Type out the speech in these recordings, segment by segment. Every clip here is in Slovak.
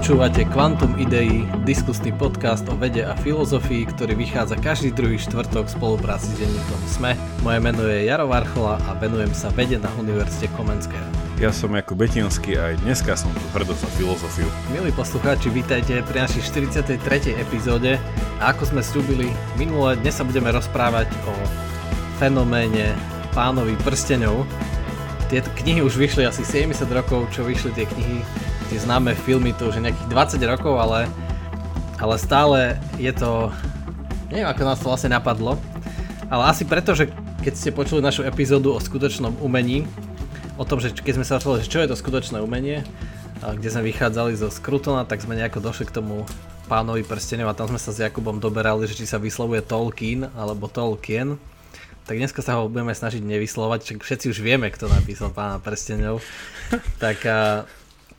Počúvate Quantum Idei, diskusný podcast o vede a filozofii, ktorý vychádza každý druhý štvrtok v spolupráci s denníkom SME. Moje meno je Jaro Varchola a venujem sa vede na Univerzite Komenského. Ja som Jakub Betinský a aj dneska som tu hrdo za filozofiu. Milí poslucháči, vítajte pri našej 43. epizóde a ako sme slúbili minule, dnes sa budeme rozprávať o fenoméne pánovi prstenov. Tieto knihy už vyšli asi 70 rokov, čo vyšli tie knihy tie známe filmy, to už je nejakých 20 rokov, ale, ale stále je to, neviem ako nás to vlastne napadlo, ale asi preto, že keď ste počuli našu epizódu o skutočnom umení, o tom, že keď sme sa rozprávali, čo je to skutočné umenie, kde sme vychádzali zo Skrutona, tak sme nejako došli k tomu pánovi prstenov a tam sme sa s Jakubom doberali, že či sa vyslovuje Tolkien alebo Tolkien. Tak dneska sa ho budeme snažiť nevyslovať, všetci už vieme, kto napísal pána prstenov. tak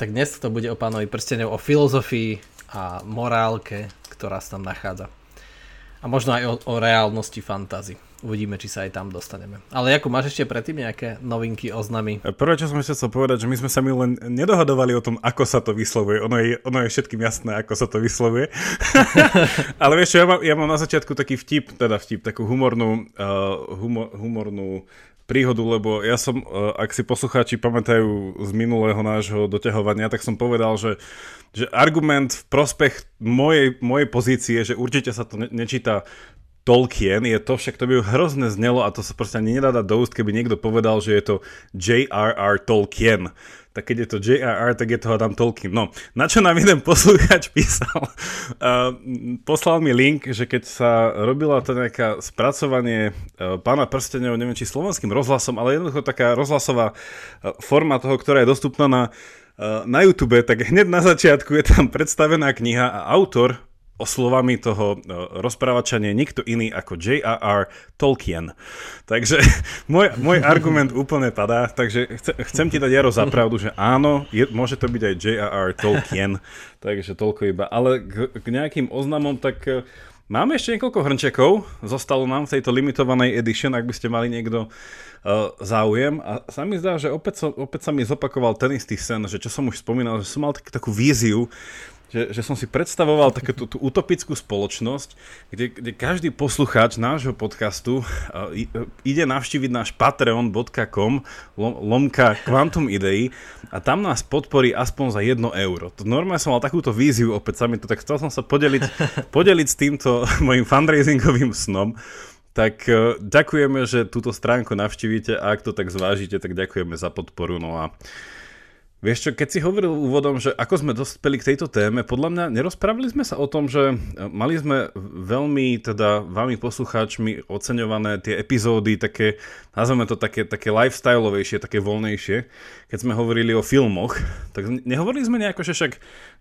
tak dnes to bude o pánovi prstenov, o filozofii a morálke, ktorá sa tam nachádza. A možno aj o, o reálnosti fantázy. Uvidíme, či sa aj tam dostaneme. Ale ako máš ešte predtým nejaké novinky, oznamy? Prvé, čo som ešte chcel povedať, že my sme sa mi len nedohadovali o tom, ako sa to vyslovuje. Ono je, ono je všetkým jasné, ako sa to vyslovuje. Ale vieš čo, ja mám, ja mám na začiatku taký vtip, teda vtip, takú humornú, uh, humor, humornú príhodu, lebo ja som, e, ak si poslucháči pamätajú z minulého nášho doťahovania, tak som povedal, že, že argument v prospech mojej, mojej pozície, že určite sa to ne, nečíta Tolkien, je to, však to by hrozne znelo a to sa proste ani nedá dať do úst, keby niekto povedal, že je to J.R.R. Tolkien tak keď je to JRR, tak je to Adam Tolkien. No, na čo nám jeden poslúchač písal? Uh, poslal mi link, že keď sa robila to nejaká spracovanie uh, pána prstenov, neviem či slovenským rozhlasom, ale jednoducho taká rozhlasová uh, forma toho, ktorá je dostupná na, na YouTube, tak hneď na začiatku je tam predstavená kniha a autor slovami toho no, rozprávača nie je nikto iný ako J.R.R. Tolkien. Takže môj, môj argument úplne padá, takže chce, chcem ti dať Jaro za pravdu, že áno, je, môže to byť aj J.R.R. Tolkien, takže toľko iba. Ale k, k nejakým oznamom, tak e, máme ešte niekoľko hrnčekov, zostalo nám v tejto limitovanej edition, ak by ste mali niekto uh, záujem. A sa mi zdá, že opäť, so, opäť sa mi zopakoval ten istý sen, že čo som už spomínal, že som mal tak, takú víziu, že, že som si predstavoval takú tú, utopickú spoločnosť, kde, kde každý poslucháč nášho podcastu uh, ide navštíviť náš patreon.com lomka Quantum Idei a tam nás podporí aspoň za 1 euro. To normálne som mal takúto víziu, opäť sa mi to, tak chcel som sa podeliť, podeliť s týmto mojim fundraisingovým snom. Tak uh, ďakujeme, že túto stránku navštívite a ak to tak zvážite, tak ďakujeme za podporu. No a Vieš čo, keď si hovoril úvodom, že ako sme dospeli k tejto téme, podľa mňa nerozprávali sme sa o tom, že e, mali sme veľmi, teda vami poslucháčmi oceňované tie epizódy, také, nazveme to také, také lifestyleovejšie, také voľnejšie, keď sme hovorili o filmoch, tak nehovorili sme nejako, že však,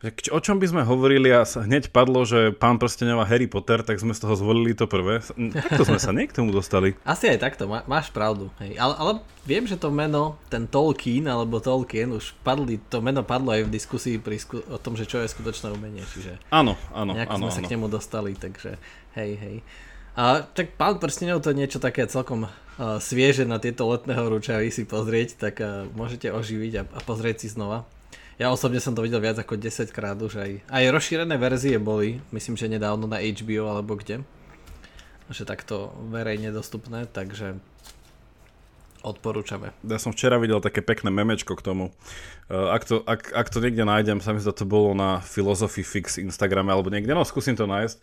že o čom by sme hovorili a hneď padlo, že Pán prstenov a Harry Potter, tak sme z toho zvolili to prvé. Takto sme sa nie k tomu dostali. Asi aj takto, má, máš pravdu. Hej. Ale, ale viem, že to meno, ten Tolkien alebo Tolkien už padli, to meno padlo aj v diskusii pri sku- o tom, že čo je skutočné umenie, čiže áno, áno, áno, sme áno. sa k nemu dostali, takže hej, hej. A tak pán prstenov to je niečo také celkom uh, svieže na tieto letné horúčavy si pozrieť, tak uh, môžete oživiť a, a pozrieť si znova. Ja osobne som to videl viac ako 10 krát už aj. Aj rozšírené verzie boli, myslím, že nedávno na HBO alebo kde. Že takto verejne dostupné, takže odporúčame. Ja som včera videl také pekné memečko k tomu. Eh, ak to, ak, ak to niekde nájdem, sa mi to bolo na Philosophy Fix Instagrame alebo niekde, no skúsim to nájsť.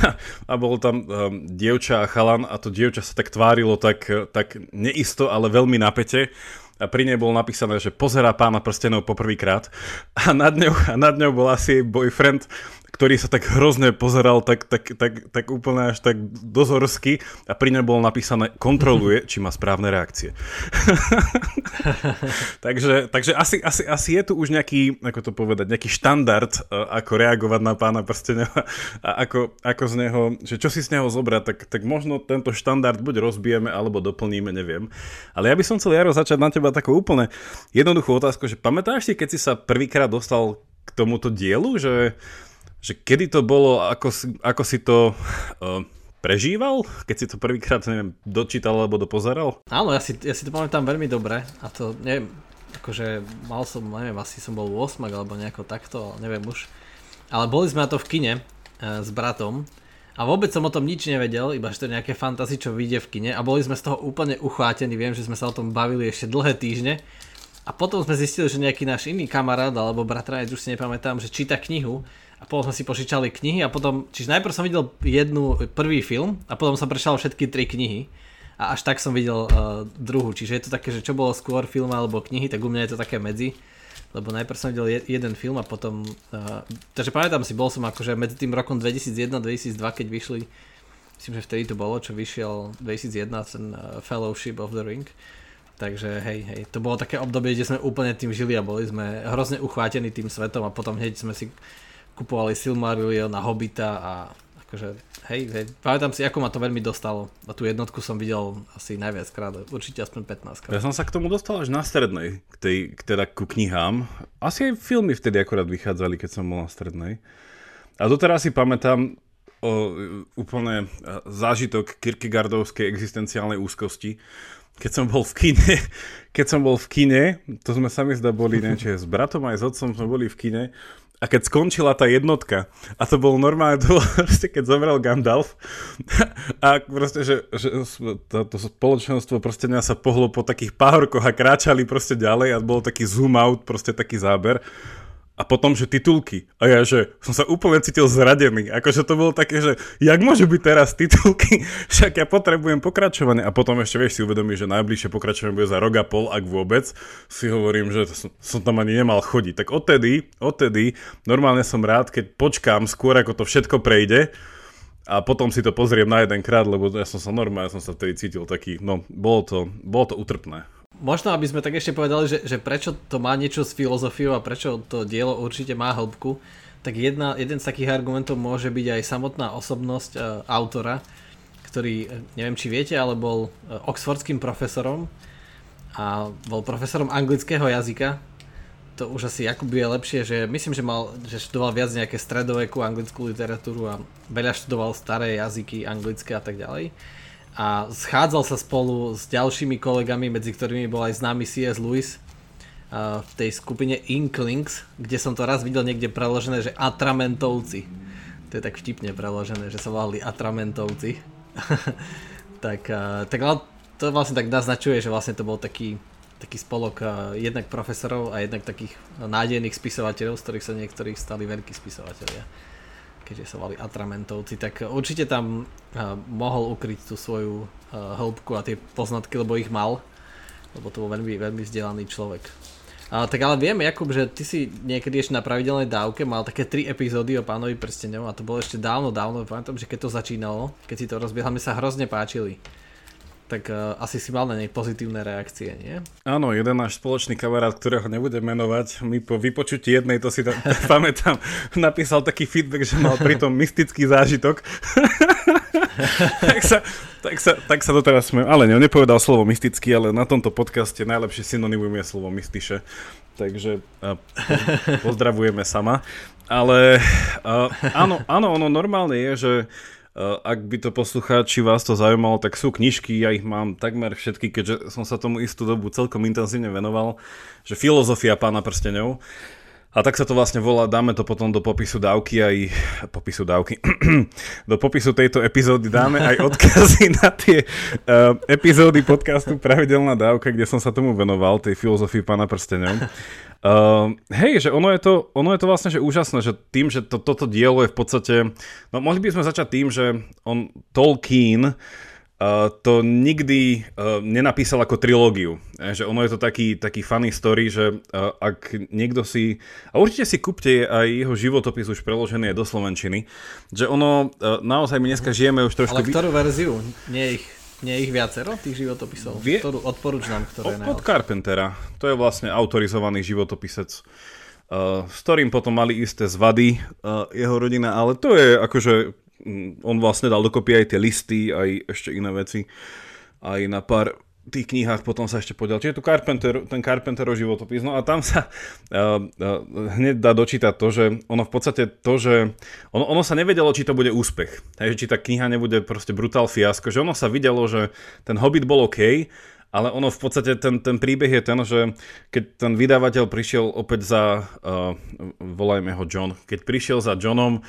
a bol tam um, dievča a chalan a to dievča sa tak tvárilo tak, tak neisto, ale veľmi napete a pri nej bolo napísané, že pozerá pána prstenov poprvýkrát a nad ňou, a nad ňou bol asi jej boyfriend, ktorý sa tak hrozne pozeral, tak, tak, tak, tak úplne až tak dozorsky a pri ňom bolo napísané kontroluje, či má správne reakcie. takže takže asi, asi, asi je tu už nejaký, ako to povedať, nejaký štandard, uh, ako reagovať na pána prstenia a ako, ako z neho, že čo si z neho zobrať, tak, tak možno tento štandard buď rozbijeme, alebo doplníme, neviem. Ale ja by som chcel, Jaro, začať na teba takú úplne jednoduchú otázku, že pamätáš si, keď si sa prvýkrát dostal k tomuto dielu, že že kedy to bolo, ako, ako si to uh, prežíval, keď si to prvýkrát, neviem, dočítal alebo dopozeral? Áno, ja si, ja si to pamätám veľmi dobre a to, neviem, akože mal som, neviem, asi som bol 8 alebo nejako takto, neviem už. ale boli sme na to v kine uh, s bratom a vôbec som o tom nič nevedel, iba že to je nejaké fantasy, čo vyjde v kine a boli sme z toho úplne uchvátení, viem, že sme sa o tom bavili ešte dlhé týždne a potom sme zistili, že nejaký náš iný kamarát alebo bratranec, už si nepamätám, že číta knihu a potom sme si požičali knihy a potom, čiže najprv som videl jednu, prvý film a potom som prešal všetky tri knihy. A až tak som videl uh, druhú, čiže je to také, že čo bolo skôr film alebo knihy, tak u mňa je to také medzi. Lebo najprv som videl jeden film a potom, uh, takže pamätám si, bol som akože medzi tým rokom 2001-2002, keď vyšli, myslím, že vtedy to bolo, čo vyšiel 2001, ten uh, Fellowship of the Ring, takže hej, hej, to bolo také obdobie, kde sme úplne tým žili a boli sme hrozne uchvátení tým svetom a potom hneď sme si kupovali Silmarillion a Hobbita a akože, hej, hej, pamätám si, ako ma to veľmi dostalo. A tú jednotku som videl asi najviac krát, určite aspoň 15 krát. Ja som sa k tomu dostal až na strednej, k tej, k teda ku knihám. Asi aj filmy vtedy akorát vychádzali, keď som bol na strednej. A doteraz si pamätám o úplne zážitok Kierkegaardovskej existenciálnej úzkosti, keď som bol v kine, keď som bol v kine, to sme sami zda boli, neviem, s bratom aj s otcom sme boli v kine a keď skončila tá jednotka, a to bolo normálne, to bolo proste, keď zomrel Gandalf, a proste, že, že to, spoločenstvo proste sa pohlo po takých pahorkoch a kráčali proste ďalej a bol taký zoom out, proste taký záber a potom, že titulky. A ja, že som sa úplne cítil zradený. Akože to bolo také, že jak môžu byť teraz titulky? Však ja potrebujem pokračovanie. A potom ešte, vieš, si uvedomí, že najbližšie pokračovanie bude za rok a pol, ak vôbec. Si hovorím, že som, som tam ani nemal chodiť. Tak odtedy, odtedy, normálne som rád, keď počkám skôr, ako to všetko prejde, a potom si to pozriem na jeden krát, lebo ja som sa normálne, ja som sa vtedy cítil taký, no, bolo to, bolo to utrpné možno aby sme tak ešte povedali, že, že prečo to má niečo s filozofiou a prečo to dielo určite má hĺbku, tak jedna, jeden z takých argumentov môže byť aj samotná osobnosť uh, autora, ktorý, e, neviem či viete, ale bol uh, oxfordským profesorom a bol profesorom anglického jazyka. To už asi Jakub je lepšie, že myslím, že mal, že študoval viac nejaké stredovekú anglickú literatúru a veľa študoval staré jazyky anglické a tak ďalej a schádzal sa spolu s ďalšími kolegami, medzi ktorými bol aj známy C.S. Lewis v tej skupine Inklings, kde som to raz videl niekde preložené, že Atramentovci. To je tak vtipne preložené, že sa volali Atramentovci. tak, tak to vlastne tak naznačuje, že vlastne to bol taký, taký spolok jednak profesorov a jednak takých nádejných spisovateľov, z ktorých sa niektorí stali veľkí spisovatelia keďže sa volali Atramentovci, tak určite tam uh, mohol ukryť tú svoju uh, hĺbku a tie poznatky, lebo ich mal, lebo to bol veľmi, veľmi vzdelaný človek. Uh, tak ale vieme, Jakub, že ty si niekedy ešte na pravidelnej dávke mal také tri epizódy o pánovi prstenov a to bolo ešte dávno, dávno, pamätám, že keď to začínalo, keď si to rozbiehal, mi sa hrozne páčili tak uh, asi si mal na nej pozitívne reakcie, nie? Áno, jeden náš spoločný kamarát, ktorého nebudem menovať, mi po vypočutí jednej, to si tam pamätám, napísal taký feedback, že mal pritom mystický zážitok. tak, sa, tak, sa, tak sa doteraz sme, ale ne, nepovedal slovo mystický, ale na tomto podcaste najlepšie synonymum je slovo mystiše. Takže uh, pozdravujeme sama. Ale uh, áno, áno, ono normálne je, že Eh, ak by to poslucháči vás to zaujímalo, tak sú knižky, ja ich mám takmer všetky, keďže som sa tomu istú dobu celkom intenzívne venoval, že filozofia pána prstenov. A tak sa to vlastne volá, dáme to potom do popisu dávky aj popisu dávky. do popisu tejto epizódy dáme aj odkazy na tie uh, epizódy podcastu Pravidelná dávka, kde som sa tomu venoval, tej filozofii pána prstenov. Uh, hej, že ono je, to, ono je to vlastne že úžasné, že tým, že to, toto dielo je v podstate... No mohli by sme začať tým, že on Tolkien uh, to nikdy uh, nenapísal ako trilógiu. Uh, že ono je to taký, taký funny story, že uh, ak niekto si... A určite si kúpte aj jeho životopis už preložený aj do Slovenčiny. Že ono, uh, naozaj my dneska žijeme už trošku... Ale ktorú verziu? Nie ich nie ich viacero, tých životopisov? Vie... Ktorú odporúč nám, ktoré je Od Carpentera. To je vlastne autorizovaný životopisec, uh, s ktorým potom mali isté zvady uh, jeho rodina, ale to je akože, on vlastne dal dokopy aj tie listy, aj ešte iné veci, aj na pár tých knihách potom sa ešte podiel. Čiže tu Carpenter, ten Carpenterov životopis. No a tam sa uh, uh, hneď dá dočítať to, že ono v podstate to, že ono, ono sa nevedelo, či to bude úspech. Takže či tá kniha nebude proste brutál fiasko. Že ono sa videlo, že ten Hobbit bol OK, ale ono v podstate ten, ten príbeh je ten, že keď ten vydávateľ prišiel opäť za, uh, volajme ho John, keď prišiel za Johnom,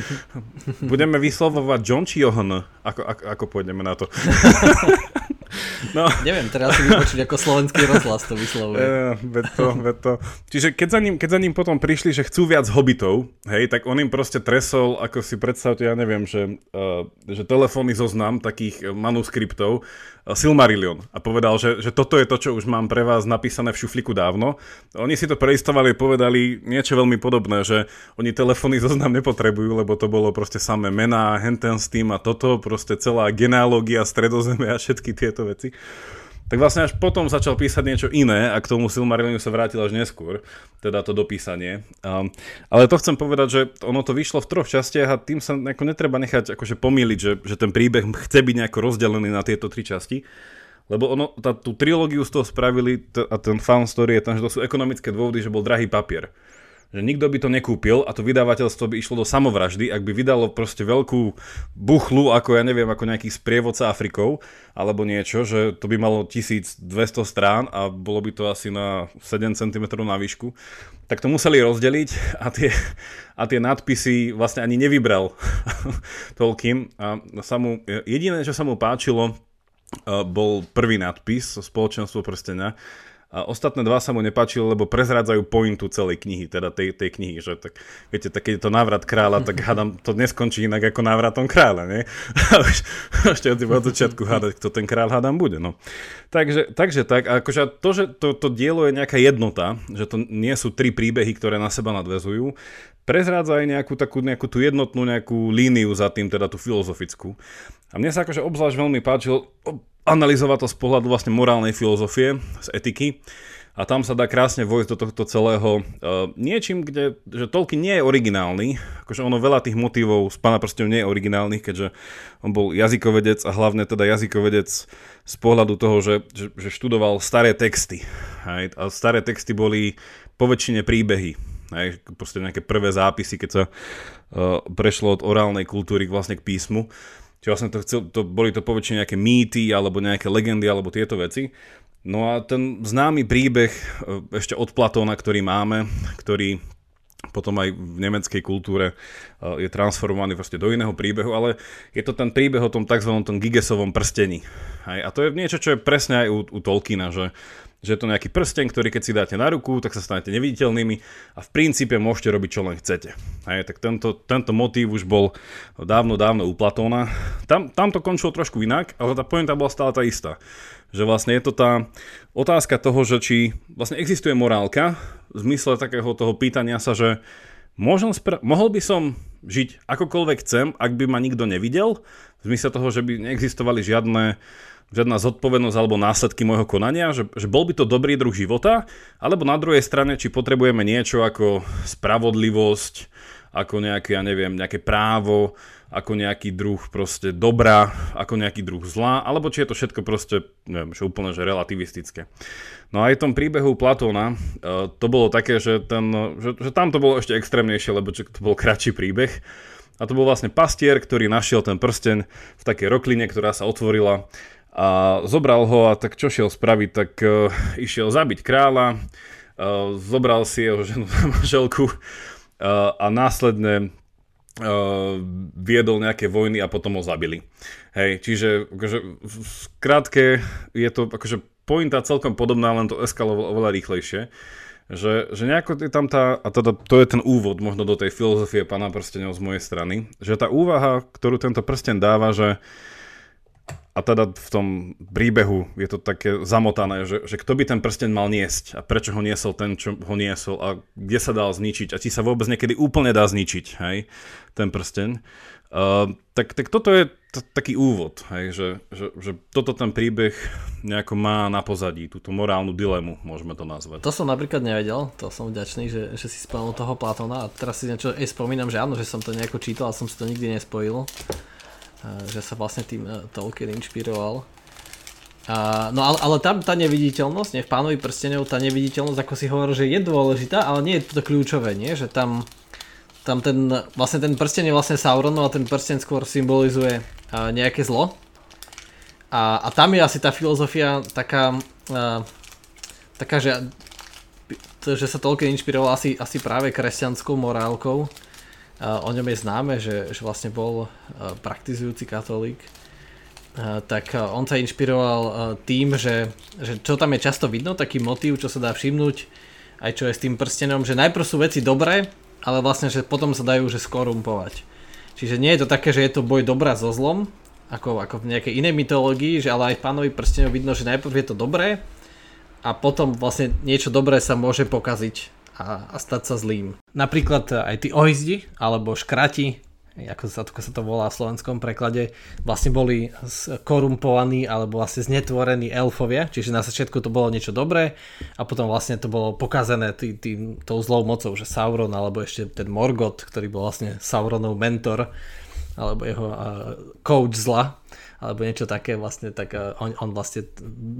budeme vyslovovať John či Johan? Ako, ako, ako pôjdeme na to? No. Neviem, teraz si vypočuť ako slovenský rozhlas to vyslovuje. Ja, to, to. Čiže keď za, ním, keď za ním potom prišli, že chcú viac hobitov, hej, tak on im proste tresol, ako si predstavte, ja neviem, že, uh, že telefónny zoznam takých manuskriptov, Silmarillion a povedal, že, že toto je to, čo už mám pre vás napísané v šufliku dávno. Oni si to preistovali, povedali niečo veľmi podobné, že oni telefónny zoznam nepotrebujú, lebo to bolo proste samé mená, henten s tým a toto, proste celá genealógia, stredozeme a všetky tieto veci. Tak vlastne až potom začal písať niečo iné a k tomu Silmarillionu sa vrátil až neskôr, teda to dopísanie. Um, ale to chcem povedať, že ono to vyšlo v troch častiach a tým sa ako netreba nechať akože pomýliť, že, že ten príbeh chce byť nejako rozdelený na tieto tri časti. Lebo ono, tá, tú trilógiu z toho spravili t- a ten fan story je tam, že to sú ekonomické dôvody, že bol drahý papier že nikto by to nekúpil a to vydavateľstvo by išlo do samovraždy, ak by vydalo proste veľkú buchlu, ako ja neviem, ako nejaký sprievodca Afrikou, alebo niečo, že to by malo 1200 strán a bolo by to asi na 7 cm na výšku, tak to museli rozdeliť a tie, a tie nadpisy vlastne ani nevybral Tolkien. A sa mu, jediné, čo sa mu páčilo, eh, bol prvý nadpis Spoločenstvo prstenia, a ostatné dva sa mu nepáčili, lebo prezrádzajú pointu celej knihy, teda tej, tej knihy, že tak, viete, tak keď je to návrat kráľa, tak hádam, to neskončí inak ako návratom kráľa, nie? A už, ešte od začiatku hádať, kto ten kráľ hádam bude, no. Takže, takže tak, akože to, že to, to dielo je nejaká jednota, že to nie sú tri príbehy, ktoré na seba nadvezujú, prezrádza aj nejakú takú nejakú tú jednotnú nejakú líniu za tým, teda tú filozofickú. A mne sa akože obzvlášť veľmi páčil, analyzovať to z pohľadu vlastne morálnej filozofie, z etiky. A tam sa dá krásne vojsť do tohto celého uh, niečím, kde že Tolkien nie je originálny, akože ono veľa tých motivov z Pána prstov nie je originálnych, keďže on bol jazykovedec a hlavne teda jazykovedec z pohľadu toho, že, že, že študoval staré texty. Hej? A staré texty boli po väčšine príbehy. Hej? Proste nejaké prvé zápisy, keď sa uh, prešlo od orálnej kultúry vlastne k písmu. Čiže vlastne to, chcel, to boli to poväčšine nejaké mýty alebo nejaké legendy alebo tieto veci. No a ten známy príbeh e, ešte od Platóna, ktorý máme, ktorý potom aj v nemeckej kultúre e, je transformovaný proste do iného príbehu, ale je to ten príbeh o tom tzv. tom Gigesovom prstení. A to je niečo, čo je presne aj u, u Tolkiena, že že je to nejaký prsten, ktorý keď si dáte na ruku, tak sa stanete neviditeľnými a v princípe môžete robiť čo len chcete. Hej, tak tento, tento motív už bol dávno, dávno u Platóna. Tam, tam to končilo trošku inak, ale tá pointa bola stále tá istá. Že vlastne je to tá otázka toho, že či vlastne existuje morálka v zmysle takého toho pýtania sa, že môžem spra- mohol by som žiť akokoľvek chcem, ak by ma nikto nevidel, v zmysle toho, že by neexistovali žiadne žiadna zodpovednosť alebo následky môjho konania, že, že bol by to dobrý druh života, alebo na druhej strane, či potrebujeme niečo ako spravodlivosť, ako nejaké, ja neviem, nejaké právo, ako nejaký druh proste dobra, ako nejaký druh zla, alebo či je to všetko proste, neviem, že úplne že relativistické. No aj v tom príbehu Platóna uh, to bolo také, že, ten, že, že tam to bolo ešte extrémnejšie, lebo to bol kratší príbeh. A to bol vlastne pastier, ktorý našiel ten prsten v takej rokline, ktorá sa otvorila a zobral ho a tak čo šiel spraviť, tak uh, išiel zabiť kráľa, uh, zobral si jeho ženu za manželku uh, a následne uh, viedol nejaké vojny a potom ho zabili. Hej, čiže akože, v krátke je to akože pointa celkom podobná, len to eskalovalo oveľa rýchlejšie. Že, že nejako je tam tá, a teda to je ten úvod možno do tej filozofie pána prstenov z mojej strany, že tá úvaha, ktorú tento prsten dáva, že uh, a teda v tom príbehu je to také zamotané, že, že kto by ten prsten mal niesť a prečo ho niesol ten, čo ho niesol a kde sa dal zničiť a či sa vôbec niekedy úplne dá zničiť, hej, ten prsten. Uh, tak, tak toto je t- taký úvod, hej, že, že, že toto ten príbeh nejako má na pozadí, túto morálnu dilemu, môžeme to nazvať. To som napríklad nevedel, to som vďačný, že, že si spomenul toho Platona a teraz si niečo aj spomínam, že áno, že som to nejako čítal a som si to nikdy nespojil že sa vlastne tým e, Tolkien inšpiroval. No ale, ale tam tá neviditeľnosť, nie, v Pánovi prstenov tá neviditeľnosť, ako si hovoril, že je dôležitá, ale nie je to kľúčové, nie? že tam, tam ten, vlastne ten prsten je vlastne Sauronov a ten prsten skôr symbolizuje nejaké zlo. A, a tam je asi tá filozofia taká, uh, taká že, že sa Tolkien inšpiroval asi, asi práve kresťanskou morálkou. O ňom je známe, že, že vlastne bol uh, praktizujúci katolík. Uh, tak uh, on sa inšpiroval tým, že, že čo tam je často vidno, taký motív, čo sa dá všimnúť, aj čo je s tým prstenom, že najprv sú veci dobré, ale vlastne, že potom sa dajú že skorumpovať. Čiže nie je to také, že je to boj dobrá so zlom, ako, ako v nejakej inej mytológii, že ale aj v pánovi prstenov vidno, že najprv je to dobré a potom vlastne niečo dobré sa môže pokaziť a, a stať sa zlým. Napríklad aj tí ohizdi alebo škrati, ako sa, ako sa to volá v slovenskom preklade, vlastne boli korumpovaní alebo vlastne znetvorení elfovia, čiže na začiatku to bolo niečo dobré a potom vlastne to bolo pokazené tý, tý, tou zlou mocou, že Sauron alebo ešte ten Morgoth, ktorý bol vlastne Sauronov mentor, alebo jeho uh, coach zla, alebo niečo také vlastne, tak uh, on, on vlastne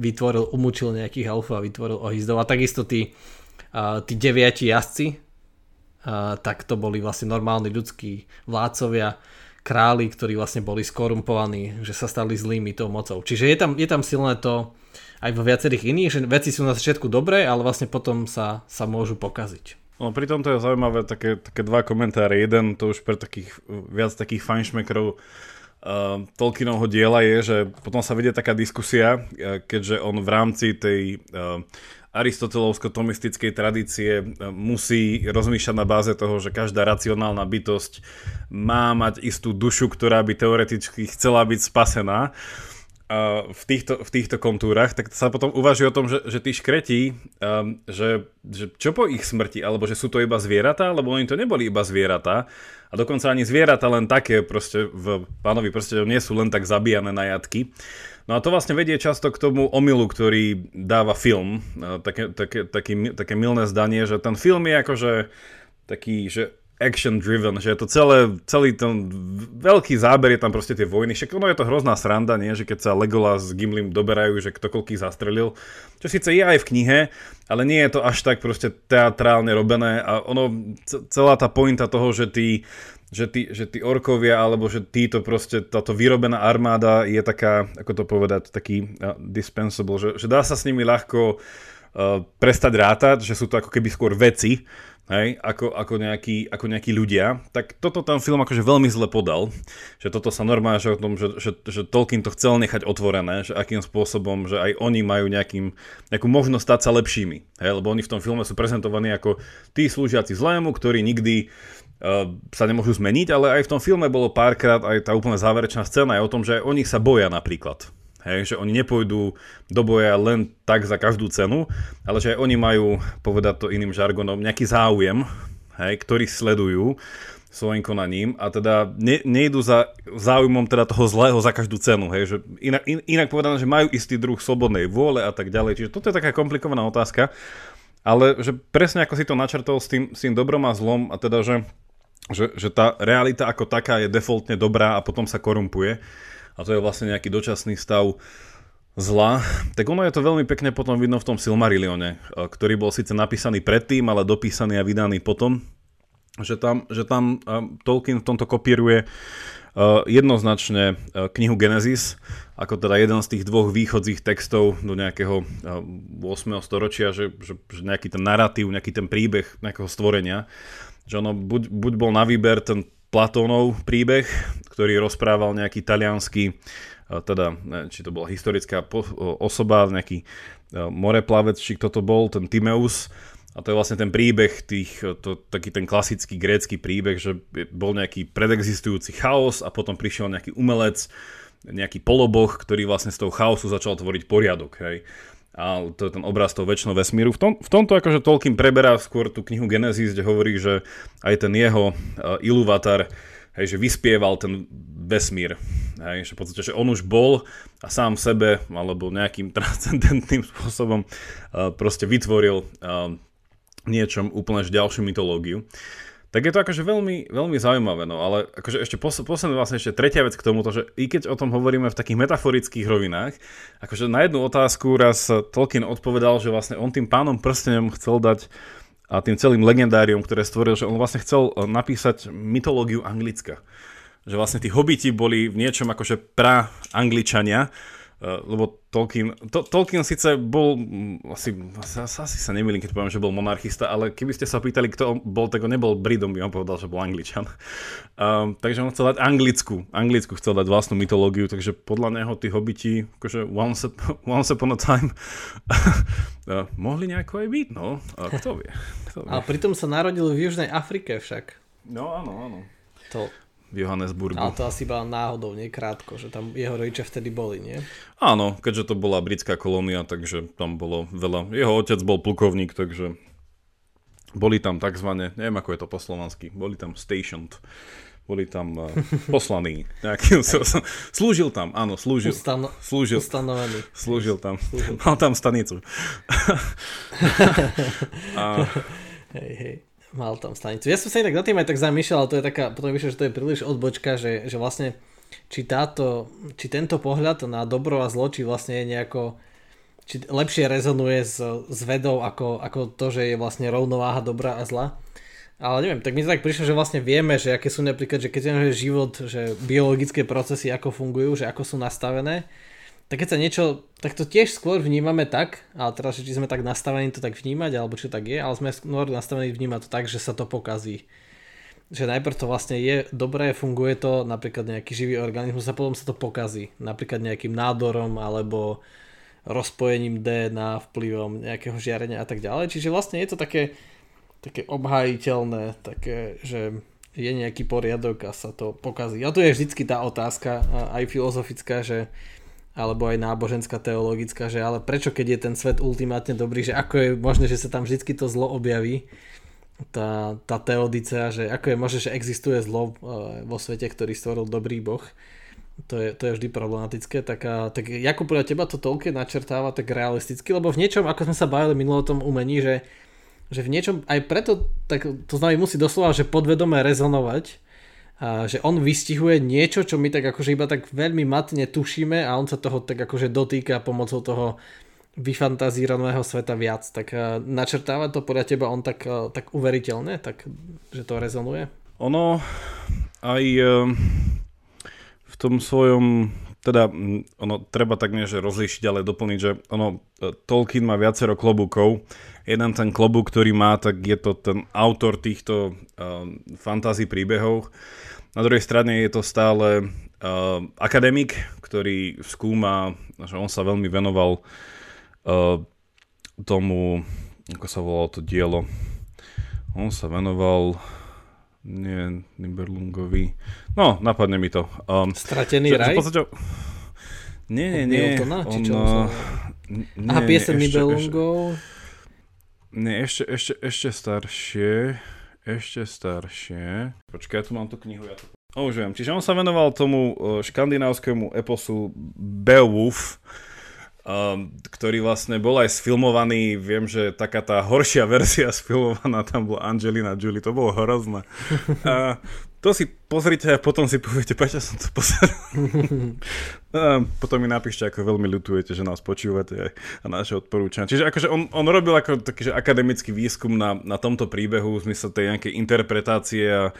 vytvoril, umúčil nejakých elfov a vytvoril ohizdov a takisto tí, tí deviati jazdci, tak to boli vlastne normálni ľudskí vládcovia, králi, ktorí vlastne boli skorumpovaní, že sa stali zlými tou mocou. Čiže je tam, je tam silné to aj vo viacerých iných, že veci sú na začiatku dobré, ale vlastne potom sa, sa môžu pokaziť. No pri tomto je zaujímavé také, také dva komentáre. Jeden to už pre takých viac takých fajnšmekrov uh, Tolkienovho diela je, že potom sa vedie taká diskusia, uh, keďže on v rámci tej uh, aristotelovsko-tomistickej tradície uh, musí rozmýšľať na báze toho, že každá racionálna bytosť má mať istú dušu, ktorá by teoreticky chcela byť spasená. Uh, v týchto, v týchto kontúrach, tak sa potom uvažuje o tom, že, že tí škretí, um, že, že čo po ich smrti, alebo že sú to iba zvieratá, lebo oni to neboli iba zvieratá a dokonca ani zvieratá len také proste v pánovi proste nie sú len tak zabíjane na jatky. No a to vlastne vedie často k tomu omilu, ktorý dáva film, také, také, také, také milné zdanie, že ten film je akože taký, že action driven, že je to celé, celý ten veľký záber je tam proste tie vojny, však ono je to hrozná sranda, nie? že keď sa Legolas s Gimlim doberajú, že kto koľký zastrelil, čo síce je aj v knihe, ale nie je to až tak proste teatrálne robené a ono, celá tá pointa toho, že tí, že tí, že tí orkovia, alebo že títo proste, táto vyrobená armáda je taká, ako to povedať, taký uh, dispensable, že, že dá sa s nimi ľahko uh, prestať rátať, že sú to ako keby skôr veci, hej, ako, ako, nejakí, ako nejakí ľudia, tak toto ten film akože veľmi zle podal, že toto sa normálne, že o tom, že, že, že Tolkien to chcel nechať otvorené, že akým spôsobom, že aj oni majú nejakým, nejakú možnosť stať sa lepšími, hej, lebo oni v tom filme sú prezentovaní ako tí slúžiaci zlému, ktorí nikdy sa nemôžu zmeniť, ale aj v tom filme bolo párkrát aj tá úplne záverečná scéna je o tom, že oni sa boja napríklad. Hej, že oni nepôjdu do boja len tak za každú cenu, ale že aj oni majú, povedať to iným žargonom, nejaký záujem, hej, ktorý sledujú svojim konaním a teda ne, nejdu za záujmom teda toho zlého za každú cenu. Hej, že inak, in, inak povedané, že majú istý druh slobodnej vôle a tak ďalej. Čiže toto je taká komplikovaná otázka, ale že presne ako si to načrtol s tým, s tým dobrom a zlom a teda, že, že, že tá realita ako taká je defaultne dobrá a potom sa korumpuje. A to je vlastne nejaký dočasný stav zla, tak ono je to veľmi pekne potom vidno v tom Silmarillione, e, ktorý bol síce napísaný predtým, ale dopísaný a vydaný potom, že tam, že tam e, Tolkien v tomto kopíruje e, jednoznačne knihu Genesis, ako teda jeden z tých dvoch východzích textov do nejakého 8. storočia, že, že, že nejaký ten narratív, nejaký ten príbeh nejakého stvorenia, že ono buď, buď bol na výber ten Platónov príbeh, ktorý rozprával nejaký talianský, e, teda, či to bola historická osoba, nejaký e, moreplavec, či kto to bol, ten Timeus, a to je vlastne ten príbeh, tých, e, to, taký ten klasický grécky príbeh, že bol nejaký predexistujúci chaos a potom prišiel nejaký umelec, nejaký poloboh, ktorý vlastne z toho chaosu začal tvoriť poriadok. Hej. A to je ten obraz toho väčšného vesmíru. V, tom, v tomto akože Tolkien preberá skôr tú knihu Genesis, kde hovorí, že aj ten jeho uh, Iluvatar hej, že vyspieval ten vesmír. Hej, že v podstate, že on už bol a sám sebe, alebo nejakým transcendentným spôsobom uh, proste vytvoril uh, niečom úplne ďalšiu mytológiu. Tak je to akože veľmi, veľmi zaujímavé, no ale akože ešte pos- posledná vlastne ešte tretia vec k tomuto, že i keď o tom hovoríme v takých metaforických rovinách, akože na jednu otázku raz Tolkien odpovedal, že vlastne on tým pánom prstenom chcel dať a tým celým legendáriom, ktoré stvoril, že on vlastne chcel e, napísať mytológiu Anglicka. Že vlastne tí hobiti boli v niečom akože pra Angličania, lebo Tolkien, to, Tolkien síce bol, mm, asi, asi sa nemýlim, keď poviem, že bol monarchista, ale keby ste sa pýtali, kto bol, tak on nebol Bridom, by on povedal, že bol Angličan. Um, takže on chcel dať anglickú, anglickú chcel dať vlastnú mytológiu, takže podľa neho tí hobiti, akože once, once upon a time, uh, mohli nejako aj byť, no, a kto vie. Kto vie. A pritom sa narodil v Južnej Afrike však. No áno, áno. To, v Johannesburgu. Ale to asi iba náhodou, nie krátko, že tam jeho rodičia vtedy boli, nie? Áno, keďže to bola britská kolónia, takže tam bolo veľa. Jeho otec bol plukovník, takže boli tam takzvané, neviem ako je to po slovansky, boli tam stationed. Boli tam uh, poslaní. Nejakým, slúžil tam, áno, slúžil. Ustan- slúžil, ustanovený. Slúžil tam. Slúžil. Mal tam stanicu. a... Hej, hej mal tam stanicu. Ja som sa inak na tým aj tak zamýšľal, ale to je taká, potom vyšlo, že to je príliš odbočka, že, že vlastne či, táto, či tento pohľad na dobro a zlo, či vlastne je nejako či lepšie rezonuje s, s vedou ako, ako to, že je vlastne rovnováha dobra a zla. Ale neviem, tak mi to tak prišlo, že vlastne vieme, že aké sú napríklad, že keď je život, že biologické procesy ako fungujú, že ako sú nastavené, tak keď sa niečo, tak to tiež skôr vnímame tak, ale teraz, či sme tak nastavení to tak vnímať, alebo čo tak je, ale sme skôr nastavení vnímať to tak, že sa to pokazí. Že najprv to vlastne je dobré, funguje to, napríklad nejaký živý organizmus a potom sa to pokazí. Napríklad nejakým nádorom alebo rozpojením DNA, vplyvom nejakého žiarenia a tak ďalej. Čiže vlastne je to také, také obhajiteľné, také, že je nejaký poriadok a sa to pokazí. A tu je vždycky tá otázka, aj filozofická, že alebo aj náboženská, teologická, že ale prečo keď je ten svet ultimátne dobrý, že ako je možné, že sa tam vždy to zlo objaví, tá, tá teodicea, že ako je možné, že existuje zlo e, vo svete, ktorý stvoril dobrý boh, to je, to je vždy problematické, tak, a, tak ako podľa teba to toľké načrtáva tak realisticky, lebo v niečom, ako sme sa bavili minulo o tom umení, že, že v niečom aj preto, tak to znamená musí doslova, že podvedome rezonovať, a že on vystihuje niečo, čo my tak akože iba tak veľmi matne tušíme a on sa toho tak akože dotýka pomocou toho vyfantazírovaného sveta viac. Tak načrtáva to podľa teba on tak, tak uveriteľne, tak, že to rezonuje? Ono aj v tom svojom teda ono treba tak nie, že rozlíšiť, ale doplniť, že ono, e, Tolkien má viacero klobúkov. Jeden ten klobúk, ktorý má, tak je to ten autor týchto uh, fantasy príbehov. Na druhej strane je to stále uh, akademik, ktorý skúma, že on sa veľmi venoval uh, tomu, ako sa volalo to dielo, on sa venoval nie Niberlungovi, no napadne mi to. Um, Stratený že, raj? Že podstate, nie, nie, nie. Miltona, či čo uh, nie, Aha, piesen Nibelungov? Nie, ešte, ešte, ešte staršie. Ešte staršie. Počkaj, ja tu mám tú knihu. Ja to... O, už viem. Čiže on sa venoval tomu uh, škandinávskému eposu Beowulf, um, ktorý vlastne bol aj sfilmovaný. Viem, že taká tá horšia verzia sfilmovaná tam bola Angelina Jolie. To bolo hrozné. uh, to si pozrite a potom si poviete, prečo som to pozeral. a potom mi napíšte, ako veľmi ľutujete, že nás počúvate a naše odporúčania. Čiže akože on, on robil ako taký že akademický výskum na, na tomto príbehu v zmysle tej nejakej interpretácie a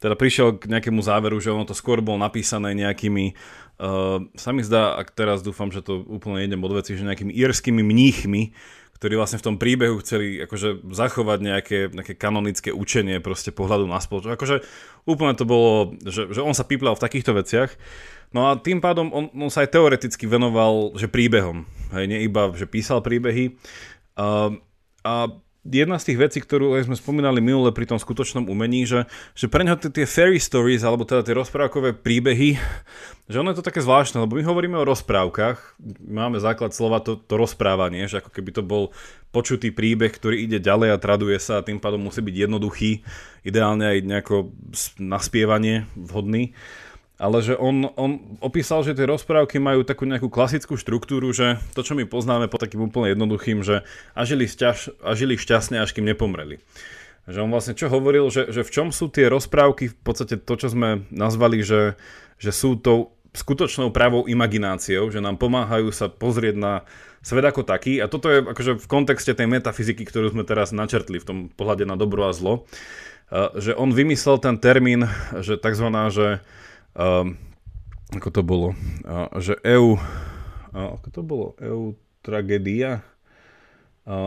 teda prišiel k nejakému záveru, že ono to skôr bolo napísané nejakými uh, sa mi zdá, ak teraz dúfam, že to úplne idem od veci, že nejakými írskymi mníchmi, ktorí vlastne v tom príbehu chceli akože zachovať nejaké, nejaké kanonické učenie proste pohľadu na spoločnosť. Akože úplne to bolo, že, že on sa píplal v takýchto veciach. No a tým pádom on, on sa aj teoreticky venoval, že príbehom. Hej, nie iba, že písal príbehy. Uh, a jedna z tých vecí, ktorú sme spomínali minule pri tom skutočnom umení, že, že pre neho tie fairy stories, alebo teda tie rozprávkové príbehy, že ono je to také zvláštne, lebo my hovoríme o rozprávkach, máme základ slova to, to rozprávanie, že ako keby to bol počutý príbeh, ktorý ide ďalej a traduje sa a tým pádom musí byť jednoduchý, ideálne aj nejako naspievanie vhodný ale že on, on opísal, že tie rozprávky majú takú nejakú klasickú štruktúru, že to, čo my poznáme po takým úplne jednoduchým, že a žili, šťaž, a žili šťastne, až kým nepomreli. Že on vlastne čo hovoril, že, že v čom sú tie rozprávky, v podstate to, čo sme nazvali, že, že sú tou skutočnou pravou imagináciou, že nám pomáhajú sa pozrieť na svet ako taký. A toto je akože v kontexte tej metafyziky, ktorú sme teraz načrtli v tom pohľade na dobro a zlo, že on vymyslel ten termín, že takzvaná, že um, ako to bolo, uh, že EU, ako to bolo, EU tragédia,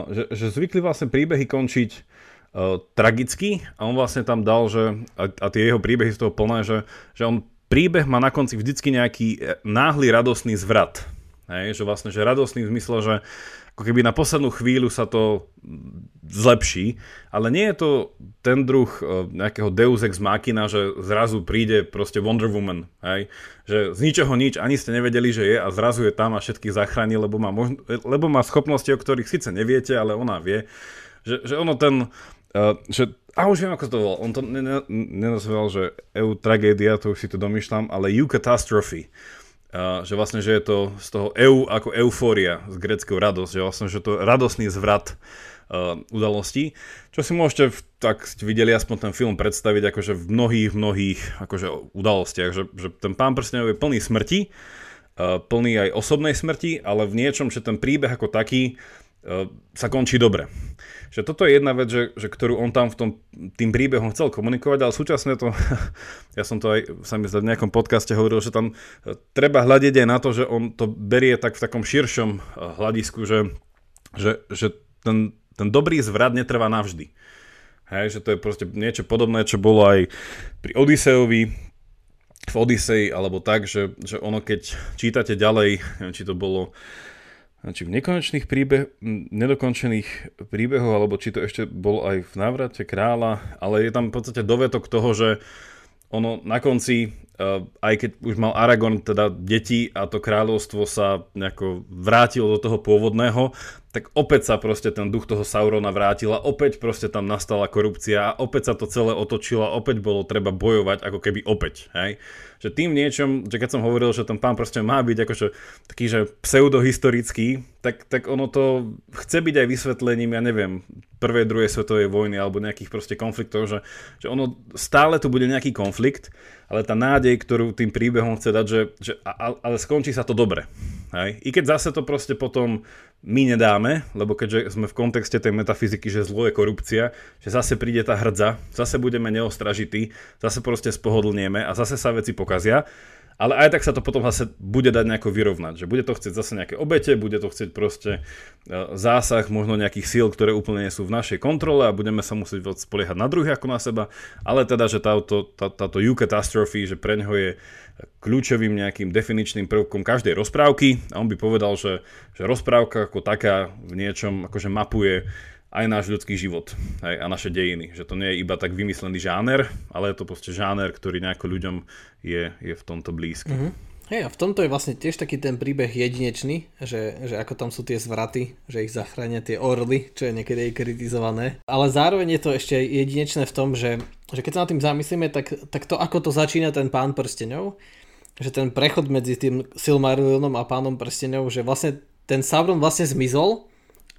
že, že zvykli vlastne príbehy končiť uh, tragicky a on vlastne tam dal, že, a, a tie jeho príbehy z toho plné, že, že on príbeh má na konci vždycky nejaký e, náhly radostný zvrat. Hej, že vlastne, že radostný v zmysle, že ako keby na poslednú chvíľu sa to zlepší, ale nie je to ten druh e, nejakého Deus Ex Machina, že zrazu príde proste Wonder Woman, hej? že z ničoho nič, ani ste nevedeli, že je a zrazu je tam a všetkých zachráni, lebo má, možno, lebo má schopnosti, o ktorých síce neviete, ale ona vie, že, že ono ten, uh, že a už viem, ako to volal. On to nenazval, že EU tragédia, to už si to domýšľam, ale EU catastrophe. Že vlastne, že je to z toho EU ako eufória, z greckého radosť, že vlastne, že to radosný zvrat uh, udalostí, čo si môžete, tak ste videli aspoň ten film predstaviť akože v mnohých, mnohých akože udalostiach, že, že ten pán prstenov je plný smrti, uh, plný aj osobnej smrti, ale v niečom, že ten príbeh ako taký uh, sa končí dobre. Že toto je jedna vec, že, že ktorú on tam v tom, tým príbehom chcel komunikovať, ale súčasne to, ja som to aj sami v nejakom podcaste hovoril, že tam e, treba hľadiť aj na to, že on to berie tak v takom širšom e, hľadisku, že, že, že ten, ten dobrý zvrat netrvá navždy. Hej, že to je proste niečo podobné, čo bolo aj pri Odiseovi, v Odisei, alebo tak, že, že ono keď čítate ďalej, neviem, či to bolo či v nekonečných príbeh, nedokončených príbehov, alebo či to ešte bol aj v návrate kráľa, ale je tam v podstate dovetok toho, že ono na konci, uh, aj keď už mal Aragorn teda deti a to kráľovstvo sa nejako vrátilo do toho pôvodného, tak opäť sa proste ten duch toho Saurona vrátila, opäť proste tam nastala korupcia a opäť sa to celé otočilo a opäť bolo treba bojovať ako keby opäť, hej. Že tým niečom, že keď som hovoril, že ten pán proste má byť akože taký, že pseudohistorický, tak, tak ono to chce byť aj vysvetlením, ja neviem, prvej, druhej svetovej vojny alebo nejakých proste konfliktov, že, že ono stále tu bude nejaký konflikt, ale tá nádej, ktorú tým príbehom chce dať, že, že ale skončí sa to dobre. Hej? I keď zase to proste potom my nedáme, lebo keďže sme v kontexte tej metafyziky, že zlo je korupcia, že zase príde tá hrdza, zase budeme neostražití, zase proste spohodlnieme a zase sa veci pokazia, ale aj tak sa to potom zase bude dať nejako vyrovnať, že bude to chcieť zase nejaké obete, bude to chcieť proste e, zásah možno nejakých síl, ktoré úplne nie sú v našej kontrole a budeme sa musieť spoliehať na druhých ako na seba, ale teda, že táto, tá, táto U catastrophe, že pre ňoho je kľúčovým nejakým definičným prvkom každej rozprávky. A on by povedal, že, že rozprávka ako taká v niečom akože mapuje aj náš ľudský život aj, a naše dejiny. Že to nie je iba tak vymyslený žáner, ale je to proste žáner, ktorý nejako ľuďom je, je v tomto blízky. Mm-hmm. Hej, a v tomto je vlastne tiež taký ten príbeh jedinečný, že, že ako tam sú tie zvraty, že ich zachránia tie orly, čo je niekedy aj kritizované. Ale zároveň je to ešte jedinečné v tom, že, že keď sa nad tým zamyslíme, tak, tak to ako to začína ten pán prstenov, že ten prechod medzi tým Silmarillionom a pánom prstenov, že vlastne ten Sauron vlastne zmizol,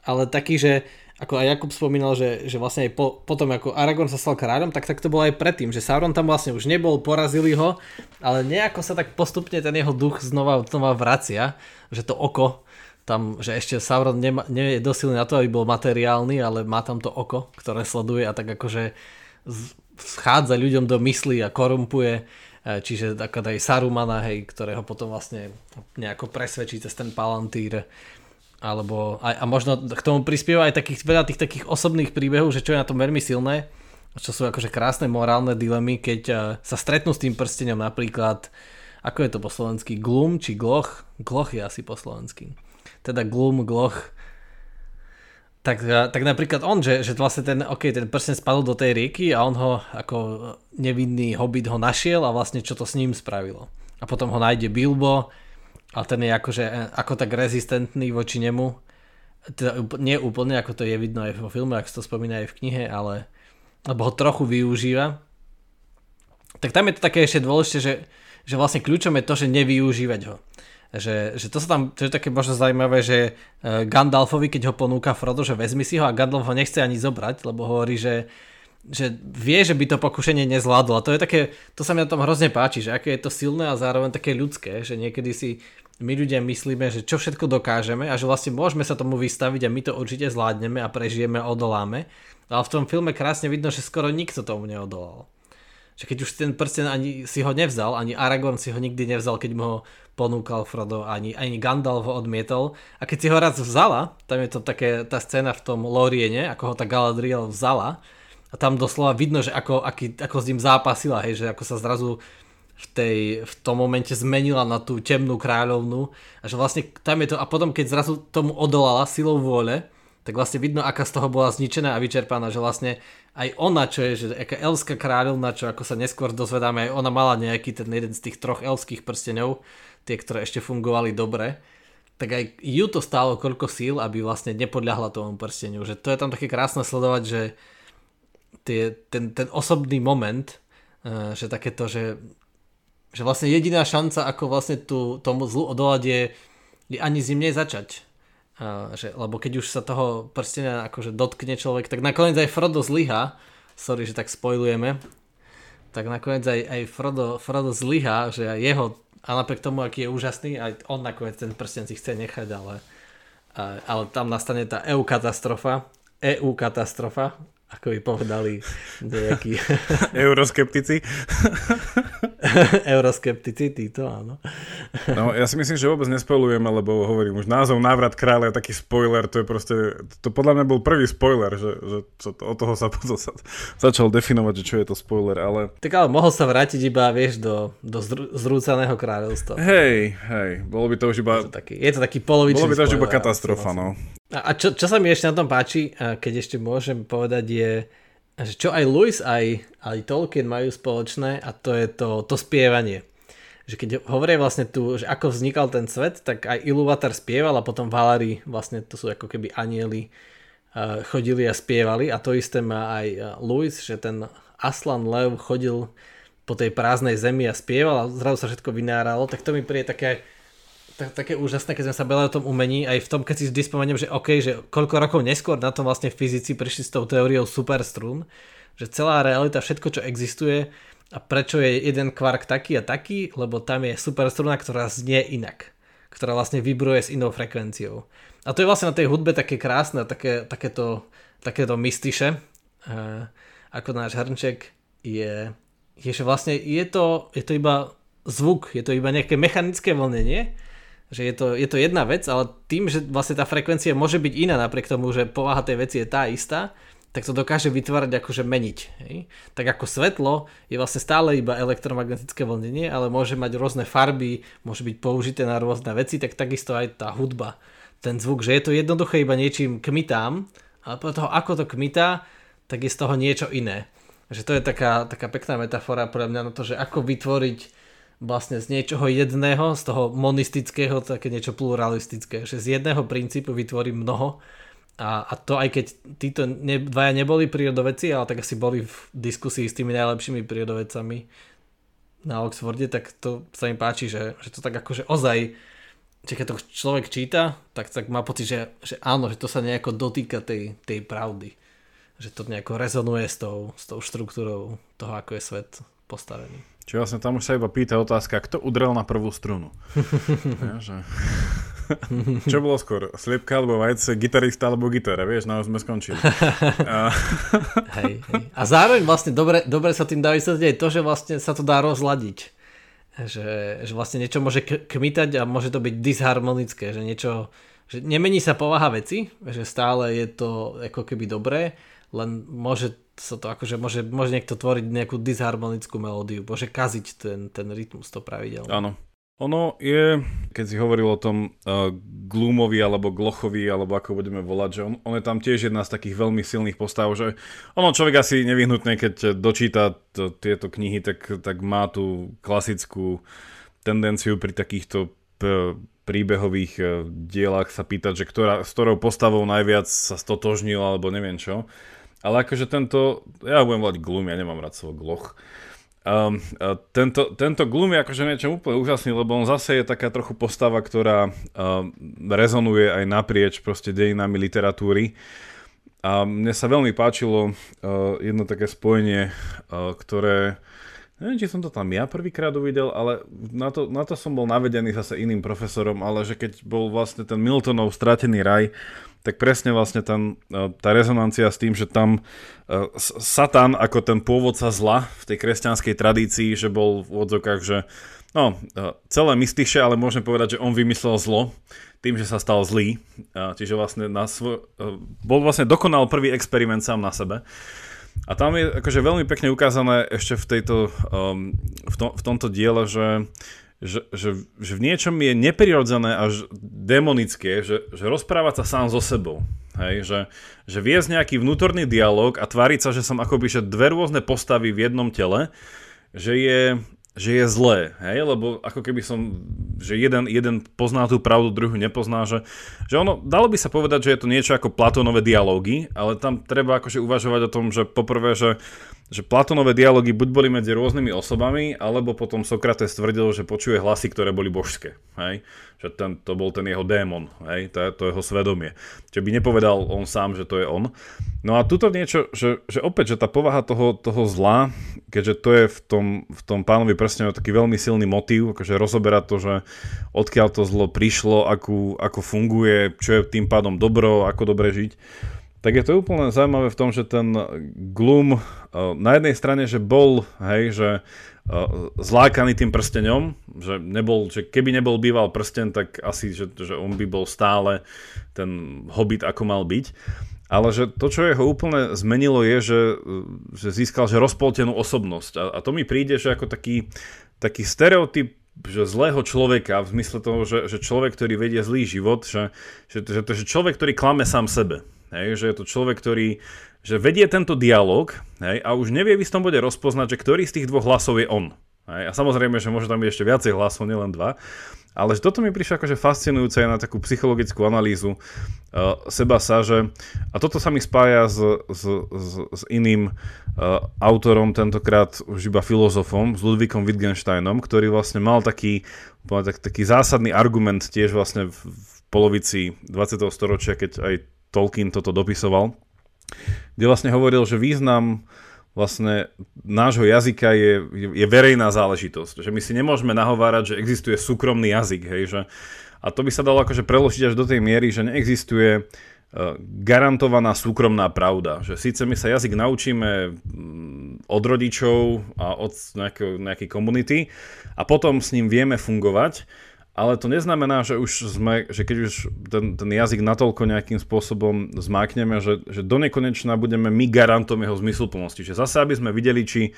ale taký, že ako aj Jakub spomínal, že, že vlastne aj po, potom ako Aragorn sa stal kráľom, tak, tak to bolo aj predtým, že Sauron tam vlastne už nebol, porazili ho, ale nejako sa tak postupne ten jeho duch znova, znova vracia, že to oko tam, že ešte Sauron nema, nie je dosilný na to, aby bol materiálny, ale má tam to oko, ktoré sleduje a tak akože schádza ľuďom do mysli a korumpuje e, čiže taká aj Sarumana, hej, ktorého potom vlastne nejako presvedčí cez ten palantír alebo aj, a možno k tomu prispieva aj takých, veľa tých takých osobných príbehov, že čo je na tom veľmi silné, čo sú akože krásne morálne dilemy, keď uh, sa stretnú s tým prstenom napríklad, ako je to po slovensky, glum či gloch? Gloch je asi po slovensky. Teda glum, gloch. Tak, uh, tak napríklad on, že, že vlastne ten, okay, ten prsten spadol do tej rieky a on ho ako nevinný hobbit ho našiel a vlastne čo to s ním spravilo. A potom ho nájde Bilbo ale ten je akože e, ako tak rezistentný voči nemu. Teda nie úplne, ako to je vidno aj vo filme, ak sa to spomína aj v knihe, ale alebo ho trochu využíva. Tak tam je to také ešte dôležité, že, že vlastne kľúčom je to, že nevyužívať ho. Že, že to sa tam, to je také možno zaujímavé, že e, Gandalfovi, keď ho ponúka Frodo, že vezmi si ho a Gandalf ho nechce ani zobrať, lebo hovorí, že, že vie, že by to pokušenie nezvládlo. A to je také, to sa mi na tom hrozne páči, že aké je to silné a zároveň také ľudské, že niekedy si my ľudia myslíme, že čo všetko dokážeme a že vlastne môžeme sa tomu vystaviť a my to určite zvládneme a prežijeme a odoláme. Ale v tom filme krásne vidno, že skoro nikto tomu neodolal. že keď už ten prsten ani si ho nevzal, ani Aragorn si ho nikdy nevzal, keď mu ho ponúkal Frodo, ani, ani Gandalf ho odmietol. A keď si ho raz vzala, tam je to také, tá scéna v tom Loriene, ako ho tá Galadriel vzala, a tam doslova vidno, že ako, aký, ako s ním zápasila, hej, že ako sa zrazu v, tej, v tom momente zmenila na tú temnú kráľovnu a že vlastne tam je to a potom keď zrazu tomu odolala silou vôle, tak vlastne vidno, aká z toho bola zničená a vyčerpaná, že vlastne aj ona, čo je, že aká elská kráľovna, čo ako sa neskôr dozvedáme, aj ona mala nejaký ten jeden z tých troch elských prstenov, tie, ktoré ešte fungovali dobre, tak aj ju to stálo koľko síl, aby vlastne nepodľahla tomu prsteniu. Že to je tam také krásne sledovať, že tie, ten, ten osobný moment, uh, že takéto, že že vlastne jediná šanca, ako vlastne tú, tomu zlu odolať je, je ani zimne začať. A, že, lebo keď už sa toho prstenia akože dotkne človek, tak nakoniec aj Frodo zlyha, sorry, že tak spojujeme, tak nakoniec aj, aj Frodo, Frodo zlyha, že jeho, a napriek tomu, aký je úžasný, aj on nakoniec ten prsten si chce nechať, ale, a, ale tam nastane tá EU katastrofa, EU katastrofa, ako by povedali nejakí... Euroskeptici. Euroskeptici, títo, áno. no, ja si myslím, že vôbec nespojujeme, lebo hovorím, už názov Návrat kráľa je taký spoiler, to je proste, to podľa mňa bol prvý spoiler, že, že čo, od toho sa, to sa začal definovať, že čo je to spoiler, ale... Tak ale mohol sa vrátiť iba, vieš, do, do zrú, zrúcaného kráľovstva. Hej, hej, bolo by to už iba... Je to taký, je to taký polovičný Bolo by to už iba katastrofa, no. A čo, čo sa mi ešte na tom páči, keď ešte môžem povedať, je, že čo aj Lewis, aj, aj Tolkien majú spoločné a to je to, to spievanie. Že keď hovoria vlastne tu, že ako vznikal ten svet, tak aj Ilúvatar spieval a potom Valári, vlastne to sú ako keby anieli, chodili a spievali a to isté má aj Lewis, že ten Aslan Lev chodil po tej prázdnej zemi a spieval a zrazu sa všetko vynáralo, tak to mi príde také tak, také úžasné, keď sme sa bavili o tom umení, aj v tom, keď si vždy spomeniem, že OK, že koľko rokov neskôr na tom vlastne fyzici prišli s tou teóriou superstrún, že celá realita, všetko, čo existuje a prečo je jeden kvark taký a taký, lebo tam je superstruna, ktorá znie inak, ktorá vlastne vibruje s inou frekvenciou. A to je vlastne na tej hudbe také krásne, také, takéto, takéto mystiše, uh, ako náš hrnček je, je, že vlastne je to, je to iba zvuk, je to iba nejaké mechanické vlnenie, že je to, je to jedna vec, ale tým, že vlastne tá frekvencia môže byť iná napriek tomu, že povaha tej veci je tá istá, tak to dokáže vytvárať akože meniť. Hej? Tak ako svetlo je vlastne stále iba elektromagnetické vlnenie, ale môže mať rôzne farby, môže byť použité na rôzne veci, tak takisto aj tá hudba, ten zvuk, že je to jednoduché iba niečím kmitám, ale podľa toho, ako to kmitá, tak je z toho niečo iné. Že to je taká, taká pekná metafora pre mňa na to, že ako vytvoriť vlastne z niečoho jedného, z toho monistického, také niečo pluralistické, že z jedného princípu vytvorím mnoho a, a to aj keď títo ne, dvaja neboli prírodovedci, ale tak asi boli v diskusii s tými najlepšími prírodovedcami na Oxforde, tak to sa mi páči, že, že to tak akože ozaj že keď to človek číta, tak, tak má pocit, že, že áno, že to sa nejako dotýka tej, tej pravdy. Že to nejako rezonuje s tou, s tou štruktúrou toho, ako je svet postavený. Čiže vlastne tam už sa iba pýta otázka, kto udrel na prvú strunu. ja, že... Čo bolo skôr? Sliepka alebo vajce, gitarista alebo gitara, vieš, na sme skončili. A... hej, hej. A zároveň vlastne dobre, dobre sa tým dá vysvetliť to, že vlastne sa to dá rozladiť. Že, že vlastne niečo môže kmitať a môže to byť disharmonické, že niečo, že nemení sa povaha veci, že stále je to ako keby dobré, len môže sa to akože môže, môže niekto tvoriť nejakú disharmonickú melódiu, môže kaziť ten, ten rytmus to pravidelne. Áno. Ono je, keď si hovoril o tom uh, Gloomovi alebo Glochovi, alebo ako budeme volať, že on, on je tam tiež jedna z takých veľmi silných postav, že ono človek asi nevyhnutne, keď dočíta to, tieto knihy, tak, tak má tú klasickú tendenciu pri takýchto p- príbehových uh, dielach sa pýtať, že ktorá, s ktorou postavou najviac sa stotožnil, alebo neviem čo. Ale akože tento, ja budem volať Gloom, ja nemám rád slovo Gloch. Um, tento, tento Gloom je akože niečo úplne úžasný, lebo on zase je taká trochu postava, ktorá um, rezonuje aj naprieč proste dejinami literatúry. A mne sa veľmi páčilo uh, jedno také spojenie, uh, ktoré neviem, či som to tam ja prvýkrát uvidel, ale na to, na to som bol navedený zase iným profesorom, ale že keď bol vlastne ten Miltonov Stratený raj, tak presne vlastne ten, e, tá rezonancia s tým, že tam e, Satan ako ten pôvodca zla v tej kresťanskej tradícii, že bol v odzokách, že no, e, celé mystiše, ale môžeme povedať, že on vymyslel zlo tým, že sa stal zlý. Čiže vlastne na svoj, bol vlastne dokonal prvý experiment sám na sebe. A tam je akože veľmi pekne ukázané ešte v, tejto, v, tom, v tomto diele, že že, že, že v niečom je neprirodzené až demonické, že, že rozprávať sa sám so sebou. Hej, že, že viesť nejaký vnútorný dialog a tváriť sa, že som akoby že dve rôzne postavy v jednom tele, že je, že je zlé, hej, lebo ako keby som, že jeden, jeden pozná tú pravdu, druhý nepozná, že, že ono, dalo by sa povedať, že je to niečo ako Platónové dialógy, ale tam treba akože uvažovať o tom, že poprvé, že že Platonové dialógy buď boli medzi rôznymi osobami, alebo potom Sokrates tvrdil, že počuje hlasy, ktoré boli božské. Hej? Že ten, to bol ten jeho démon, hej? To, to jeho svedomie. Čiže by nepovedal on sám, že to je on. No a tuto niečo, že, že opäť, že tá povaha toho, toho zla, keďže to je v tom, v tom pánovi prstene taký veľmi silný motív, akože rozoberať to, že odkiaľ to zlo prišlo, akú, ako funguje, čo je tým pádom dobro, ako dobre žiť, tak je to úplne zaujímavé v tom, že ten Gloom eh, na jednej strane, že bol, hej, že eh, zlákaný tým prstenom, že, nebol, že keby nebol býval prsten, tak asi, že, že on by bol stále ten hobbit, ako mal byť. Ale že to, čo jeho úplne zmenilo, je, že, že získal že rozpoltenú osobnosť. A, a to mi príde, že ako taký, taký stereotyp že zlého človeka, v zmysle toho, že, že človek, ktorý vedie zlý život, že, že, že, že človek, ktorý klame sám sebe. Hej, že je to človek, ktorý že vedie tento dialog hej, a už nevie v istom bode rozpoznať, že ktorý z tých dvoch hlasov je on. Hej, a samozrejme, že môže tam byť ešte viacej hlasov, nielen dva. Ale že toto mi prišlo akože fascinujúce na takú psychologickú analýzu uh, seba sa, že, a toto sa mi spája s, s, s, s iným uh, autorom, tentokrát už iba filozofom, s Ludvíkom Wittgensteinom, ktorý vlastne mal taký, tak, taký zásadný argument tiež vlastne v, v polovici 20. storočia, keď aj Tolkien toto dopisoval, kde vlastne hovoril, že význam vlastne nášho jazyka je, je, verejná záležitosť. Že my si nemôžeme nahovárať, že existuje súkromný jazyk. Hej, že, a to by sa dalo akože preložiť až do tej miery, že neexistuje uh, garantovaná súkromná pravda. Že síce my sa jazyk naučíme mm, od rodičov a od nejakej komunity a potom s ním vieme fungovať, ale to neznamená, že už sme, že keď už ten, ten jazyk natoľko nejakým spôsobom zmákneme, že, že do nekonečna budeme my garantom jeho zmysluplnosti. Že zase, aby sme videli, či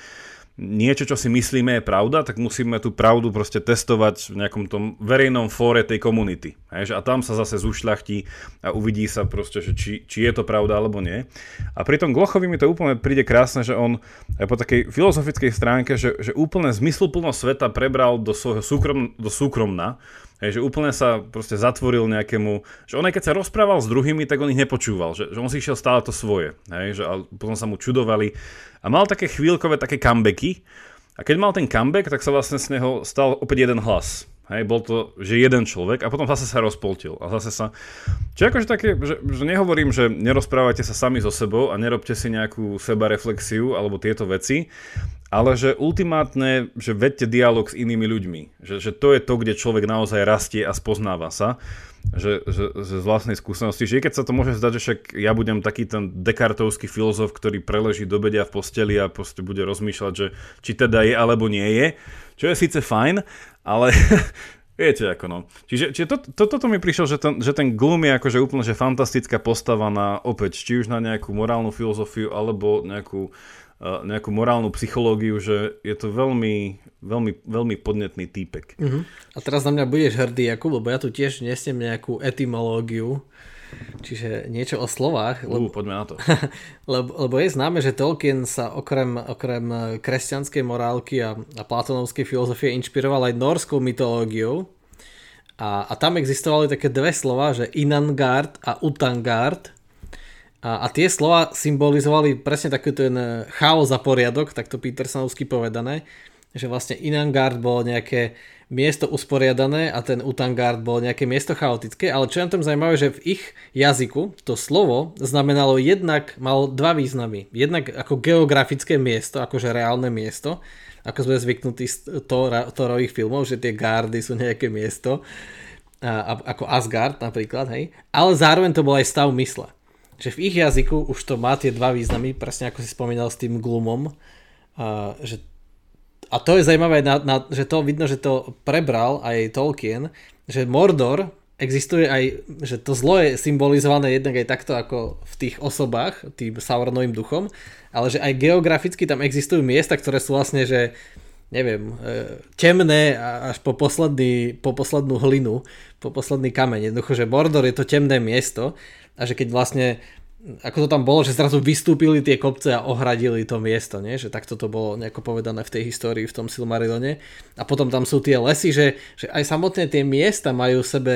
niečo, čo si myslíme je pravda, tak musíme tú pravdu proste testovať v nejakom tom verejnom fóre tej komunity. A tam sa zase zušľachtí a uvidí sa proste, že či, či je to pravda alebo nie. A pri tom Glochovi mi to úplne príde krásne, že on aj po takej filozofickej stránke, že, že úplne zmysluplnosť sveta prebral do svojho súkrom, do súkromna, Hej, že úplne sa proste zatvoril nejakému, že on aj keď sa rozprával s druhými, tak on ich nepočúval, že, že on si išiel stále to svoje, hej, že a potom sa mu čudovali. A mal také chvíľkové také comebacky. A keď mal ten comeback, tak sa vlastne z neho stal opäť jeden hlas. Hej, bol to, že jeden človek a potom zase sa rozpoltil. A zase sa... Čiže akože také, že, že nehovorím, že nerozprávajte sa sami so sebou a nerobte si nejakú seba reflexiu alebo tieto veci, ale že ultimátne, že vedte dialog s inými ľuďmi. Že, že to je to, kde človek naozaj rastie a spoznáva sa. Že, že, že z vlastnej skúsenosti, že keď sa to môže zdať, že však ja budem taký ten dekartovský filozof, ktorý preleží do bedia v posteli a proste bude rozmýšľať, že či teda je alebo nie je, čo je síce fajn, ale Viete, ako no. Čiže, čiže to, to, toto mi prišlo, že ten, že ten Gloom je akože úplne že fantastická postava na, opäť, či už na nejakú morálnu filozofiu, alebo nejakú nejakú morálnu psychológiu, že je to veľmi, veľmi, veľmi podnetný týpek. Uh-huh. A teraz na mňa budeš hrdý, Jakub, lebo ja tu tiež nesiem nejakú etymológiu, čiže niečo o slovách. Lebo, uh, poďme na to. lebo, lebo je známe, že Tolkien sa okrem, okrem kresťanskej morálky a, a platonovskej filozofie inšpiroval aj norskou mytológiou. A, a tam existovali také dve slova, že Inangard a Utangard, a, a tie slova symbolizovali presne taký ten eh, chaos a poriadok, takto Petersonovsky povedané, že vlastne Inangard bolo nejaké miesto usporiadané a ten Utangard bol nejaké miesto chaotické, ale čo je na tom zaujímavé, že v ich jazyku to slovo znamenalo jednak, malo dva významy. Jednak ako geografické miesto, akože reálne miesto, ako sme zvyknutí z Thorových filmov, že tie gardy sú nejaké miesto a, ako Asgard napríklad, hej, ale zároveň to bol aj stav mysle. Že v ich jazyku už to má tie dva významy, presne ako si spomínal s tým glumom, a, že a to je zaujímavé, na, na, že to vidno, že to prebral aj Tolkien, že Mordor existuje aj, že to zlo je symbolizované jednak aj takto ako v tých osobách, tým Sauronovým duchom, ale že aj geograficky tam existujú miesta, ktoré sú vlastne, že neviem, e, temné až po, posledný, po poslednú hlinu, po posledný kameň. Jednoducho, že Mordor je to temné miesto a že keď vlastne ako to tam bolo, že zrazu vystúpili tie kopce a ohradili to miesto, nie? že takto to bolo nejako povedané v tej histórii v tom Silmarillone. A potom tam sú tie lesy, že, že aj samotné tie miesta majú v sebe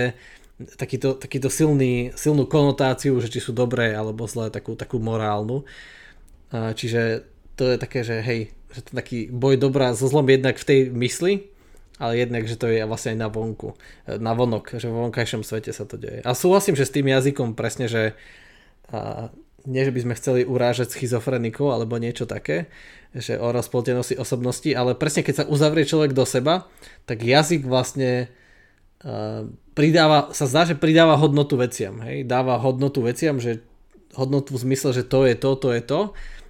takýto, takýto silný, silnú konotáciu, že či sú dobré alebo zlé, takú, takú morálnu. A čiže to je také, že hej, že to taký boj dobrá so zlom jednak v tej mysli, ale jednak, že to je vlastne aj na vonku, na vonok, že vo vonkajšom svete sa to deje. A súhlasím, že s tým jazykom presne, že a nie, že by sme chceli urážať schizofrenikov alebo niečo také, že o rozpoltenosti osobnosti, ale presne keď sa uzavrie človek do seba, tak jazyk vlastne uh, pridáva, sa zdá, že pridáva hodnotu veciam, hej? dáva hodnotu veciam, že hodnotu v zmysle, že to je to, to je to,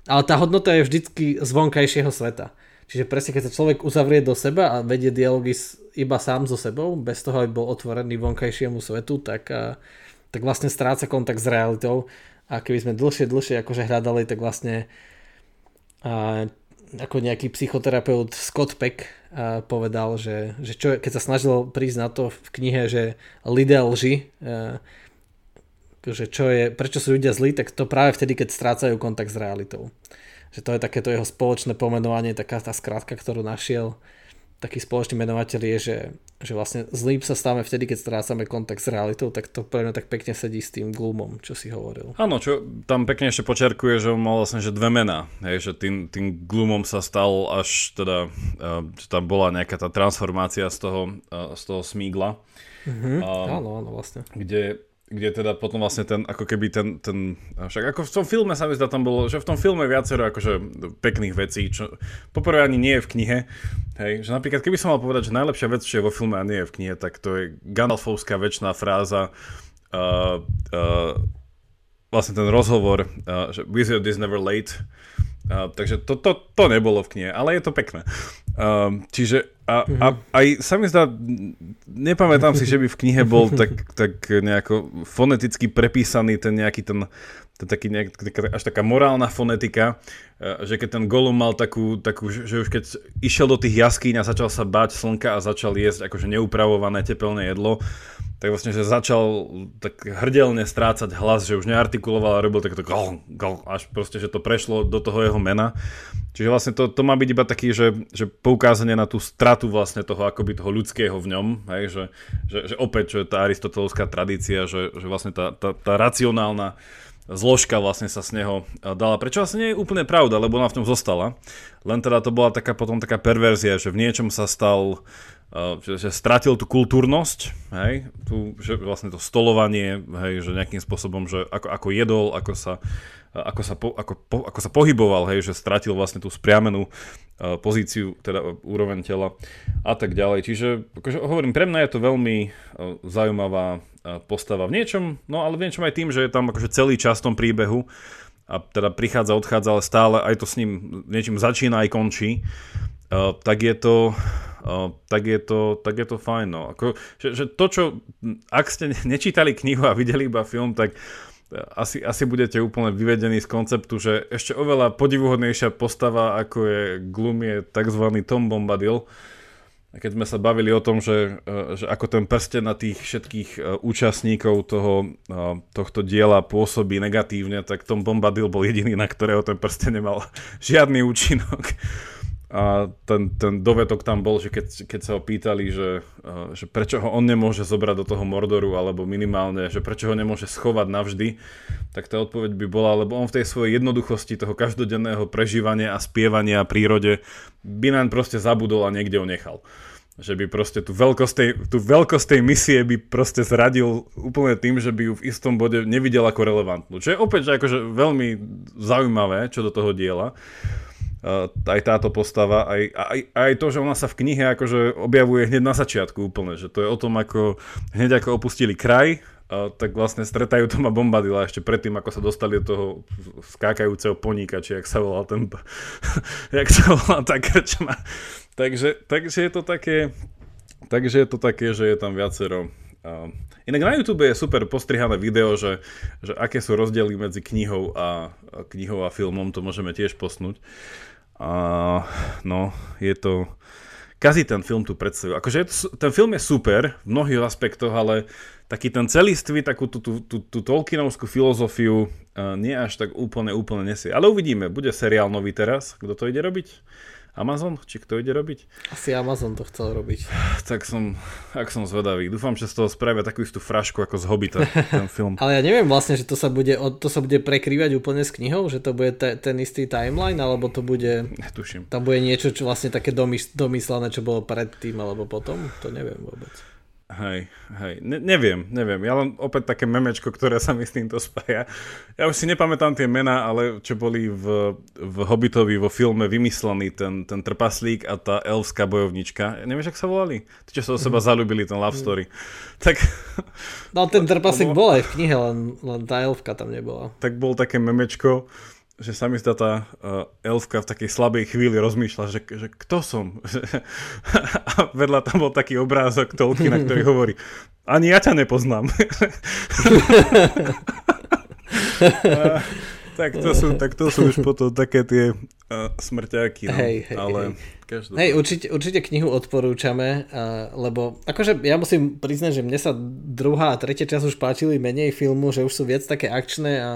ale tá hodnota je vždycky z vonkajšieho sveta. Čiže presne keď sa človek uzavrie do seba a vedie dialógy iba sám so sebou, bez toho, aby bol otvorený vonkajšiemu svetu, tak tak vlastne stráca kontakt s realitou a keby sme dlhšie, dlhšie akože hľadali, tak vlastne a, ako nejaký psychoterapeut Scott Peck a, povedal, že, že čo, keď sa snažil prísť na to v knihe, že lidé lži, a, že čo je, prečo sú ľudia zlí, tak to práve vtedy, keď strácajú kontakt s realitou. Že to je takéto jeho spoločné pomenovanie, taká tá skrátka, ktorú našiel taký spoločný menovateľ je, že, že vlastne zlým sa stávame vtedy, keď strácame kontakt s realitou, tak to pre mňa tak pekne sedí s tým gloomom, čo si hovoril. Áno, čo tam pekne ešte počerkuje, že on mal vlastne že dve mená, hej, že tým, tým gloomom sa stal až teda, uh, tam bola nejaká tá transformácia z toho, uh, z toho smígla. Mm-hmm. Uh, áno, áno, vlastne. Kde kde teda potom vlastne ten, ako keby ten, ten, však ako v tom filme sa mi zdá tam bolo, že v tom filme viacero akože pekných vecí, čo poprvé ani nie je v knihe, hej, že napríklad keby som mal povedať, že najlepšia vec, čo je vo filme a nie je v knihe, tak to je Gandalfovská väčšiná fráza, uh, uh, vlastne ten rozhovor, uh, že Wizard is never late, uh, takže to, to, to nebolo v knihe, ale je to pekné. Um, čiže a, mm-hmm. a aj sa mi zdá, nepamätám si, že by v knihe bol tak, tak nejako foneticky prepísaný ten nejaký ten, ten taký nejak, až taká morálna fonetika, že keď ten Gollum mal takú, takú, že už keď išiel do tých jaskýň a začal sa báť slnka a začal jesť akože neupravované tepelné jedlo, tak vlastne, že začal tak hrdelne strácať hlas, že už neartikuloval a robil takto gol, gol, až proste, že to prešlo do toho jeho mena. Čiže vlastne to, to má byť iba taký, že, že poukázanie na tú stratu vlastne toho akoby toho ľudského v ňom, hej, že, že, že opäť, je tá aristotelovská tradícia, že, že vlastne tá, tá, tá racionálna zložka vlastne sa z neho dala. Prečo vlastne nie je úplne pravda, lebo ona v tom zostala. Len teda to bola taká potom taká perverzia, že v niečom sa stal že, že stratil tú kultúrnosť, hej, tú, že vlastne to stolovanie, hej, že nejakým spôsobom, že ako, ako jedol, ako sa, ako sa, po, ako, po, ako sa pohyboval, hej, že stratil vlastne tú spriamenú uh, pozíciu, teda úroveň tela a tak ďalej. Čiže akože hovorím, pre mňa je to veľmi zaujímavá postava v niečom, no ale v niečom aj tým, že je tam akože celý čas v tom príbehu a teda prichádza, odchádza, ale stále aj to s ním niečím začína aj končí, tak je to tak, je to, tak je to fajn. No. Ako, že, že to, čo, ak ste nečítali knihu a videli iba film, tak e, asi, asi budete úplne vyvedení z konceptu, že ešte oveľa podivuhodnejšia postava, ako je Gloom, je tzv. Tom Bombadil. Keď sme sa bavili o tom, že, e, že ako ten prsten na tých všetkých e, účastníkov toho, tohto diela pôsobí negatívne, tak Tom Bombadil bol jediný, na ktorého ten prsten nemal žiadny účinok. A ten, ten dovetok tam bol, že keď, keď sa ho pýtali, že, že prečo ho on nemôže zobrať do toho Mordoru, alebo minimálne, že prečo ho nemôže schovať navždy, tak tá odpoveď by bola, lebo on v tej svojej jednoduchosti toho každodenného prežívania a spievania a prírode by nám proste zabudol a niekde ho nechal. Že by proste tú veľkosť, tej, tú veľkosť tej misie by proste zradil úplne tým, že by ju v istom bode nevidel ako relevantnú. Čo je opäť že akože veľmi zaujímavé, čo do toho diela. Aj táto postava, aj, aj, aj to, že ona sa v knihe akože objavuje hneď na začiatku úplne, že to je o tom, ako hneď ako opustili kraj, tak vlastne stretajú Toma Bombadila ešte predtým, ako sa dostali do toho skákajúceho poníka, či jak sa volal ten, jak sa volal tá krčma. Takže, takže je to také, takže je to také, že je tam viacero. Uh, inak na YouTube je super postrihané video, že, že aké sú rozdiely medzi knihou a, knihou a filmom, to môžeme tiež posnúť. Uh, no, je to... Kazí ten film tu predstavu. Akože ten film je super v mnohých aspektoch, ale taký ten celistvý, takú tú, tú, tú, tú Tolkienovskú filozofiu uh, nie až tak úplne, úplne nesie. Ale uvidíme, bude seriál nový teraz, kto to ide robiť? Amazon? Či kto ide robiť? Asi Amazon to chcel robiť. Tak som, ak som zvedavý. Dúfam, že z toho spravia takú istú frašku ako z Hobita, ten film. Ale ja neviem vlastne, že to sa bude, to sa bude prekrývať úplne s knihou, že to bude te, ten istý timeline, alebo to bude... Netuším. Tam bude niečo, čo vlastne také domyslené, čo bolo predtým, alebo potom? To neviem vôbec. Hej, hej, ne, neviem, neviem. Ja len opäť také memečko, ktoré sa mi s týmto spája. Ja už si nepamätám tie mená, ale čo boli v, v Hobbitovi vo filme vymyslený ten, ten trpaslík a tá elfská bojovnička. Nevieš, ak sa volali? Tí, čo sa o seba zalúbili, ten love story. Tak... No ten trpaslík bol aj v knihe, len, len tá elfka tam nebola. Tak bol také memečko, že sa mi zdá tá uh, elfka v takej slabej chvíli rozmýšľa, že, že kto som? a vedľa tam bol taký obrázok na ktorý hovorí, ani ja ťa nepoznám. a, tak to sú, tak to sú už potom také tie uh, smrťáky. No. Hej, hej, ale hej. hej určite, určite knihu odporúčame, uh, lebo akože ja musím priznať, že mne sa druhá a tretia časť už páčili menej filmu, že už sú viac také akčné a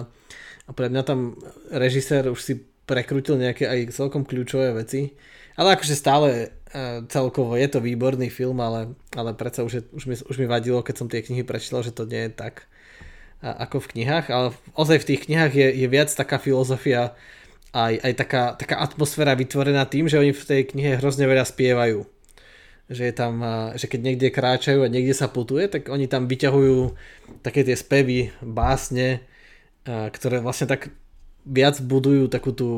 a pre mňa tam režisér už si prekrutil nejaké aj celkom kľúčové veci. Ale akože stále uh, celkovo je to výborný film, ale, ale predsa už, je, už, mi, už mi vadilo, keď som tie knihy prečítal, že to nie je tak ako v knihách, ale ozaj v tých knihách je, je viac taká filozofia aj, aj taká, taká atmosféra vytvorená tým, že oni v tej knihe hrozne veľa spievajú. Že, je tam, že keď niekde kráčajú a niekde sa putuje, tak oni tam vyťahujú také tie spevy, básne, ktoré vlastne tak viac budujú takú tú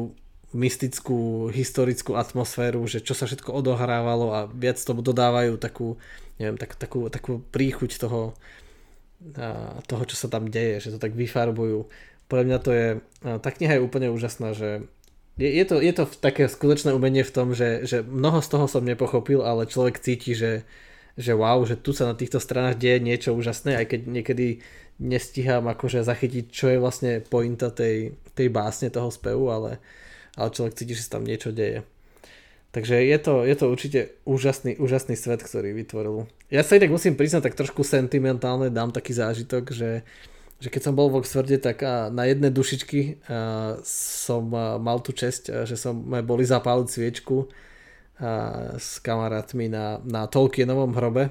mystickú, historickú atmosféru, že čo sa všetko odohrávalo a viac tomu dodávajú takú, neviem, tak, takú, takú príchuť toho, toho, čo sa tam deje, že to tak vyfarbujú. Podľa mňa to je, tá kniha je úplne úžasná, že je, je, to, je to také skutočné umenie v tom, že, že mnoho z toho som nepochopil, ale človek cíti, že, že wow, že tu sa na týchto stranách deje niečo úžasné, aj keď niekedy nestíham akože zachytiť, čo je vlastne pointa tej, tej básne toho spevu, ale, ale človek cíti, že sa tam niečo deje. Takže je to, je to určite úžasný, úžasný svet, ktorý vytvoril. Ja sa tak musím priznať, tak trošku sentimentálne dám taký zážitok, že, že keď som bol v Oxforde, tak na jedné dušičky som mal tú čest, že som boli zapáliť sviečku s kamarátmi na, na Tolkienovom hrobe.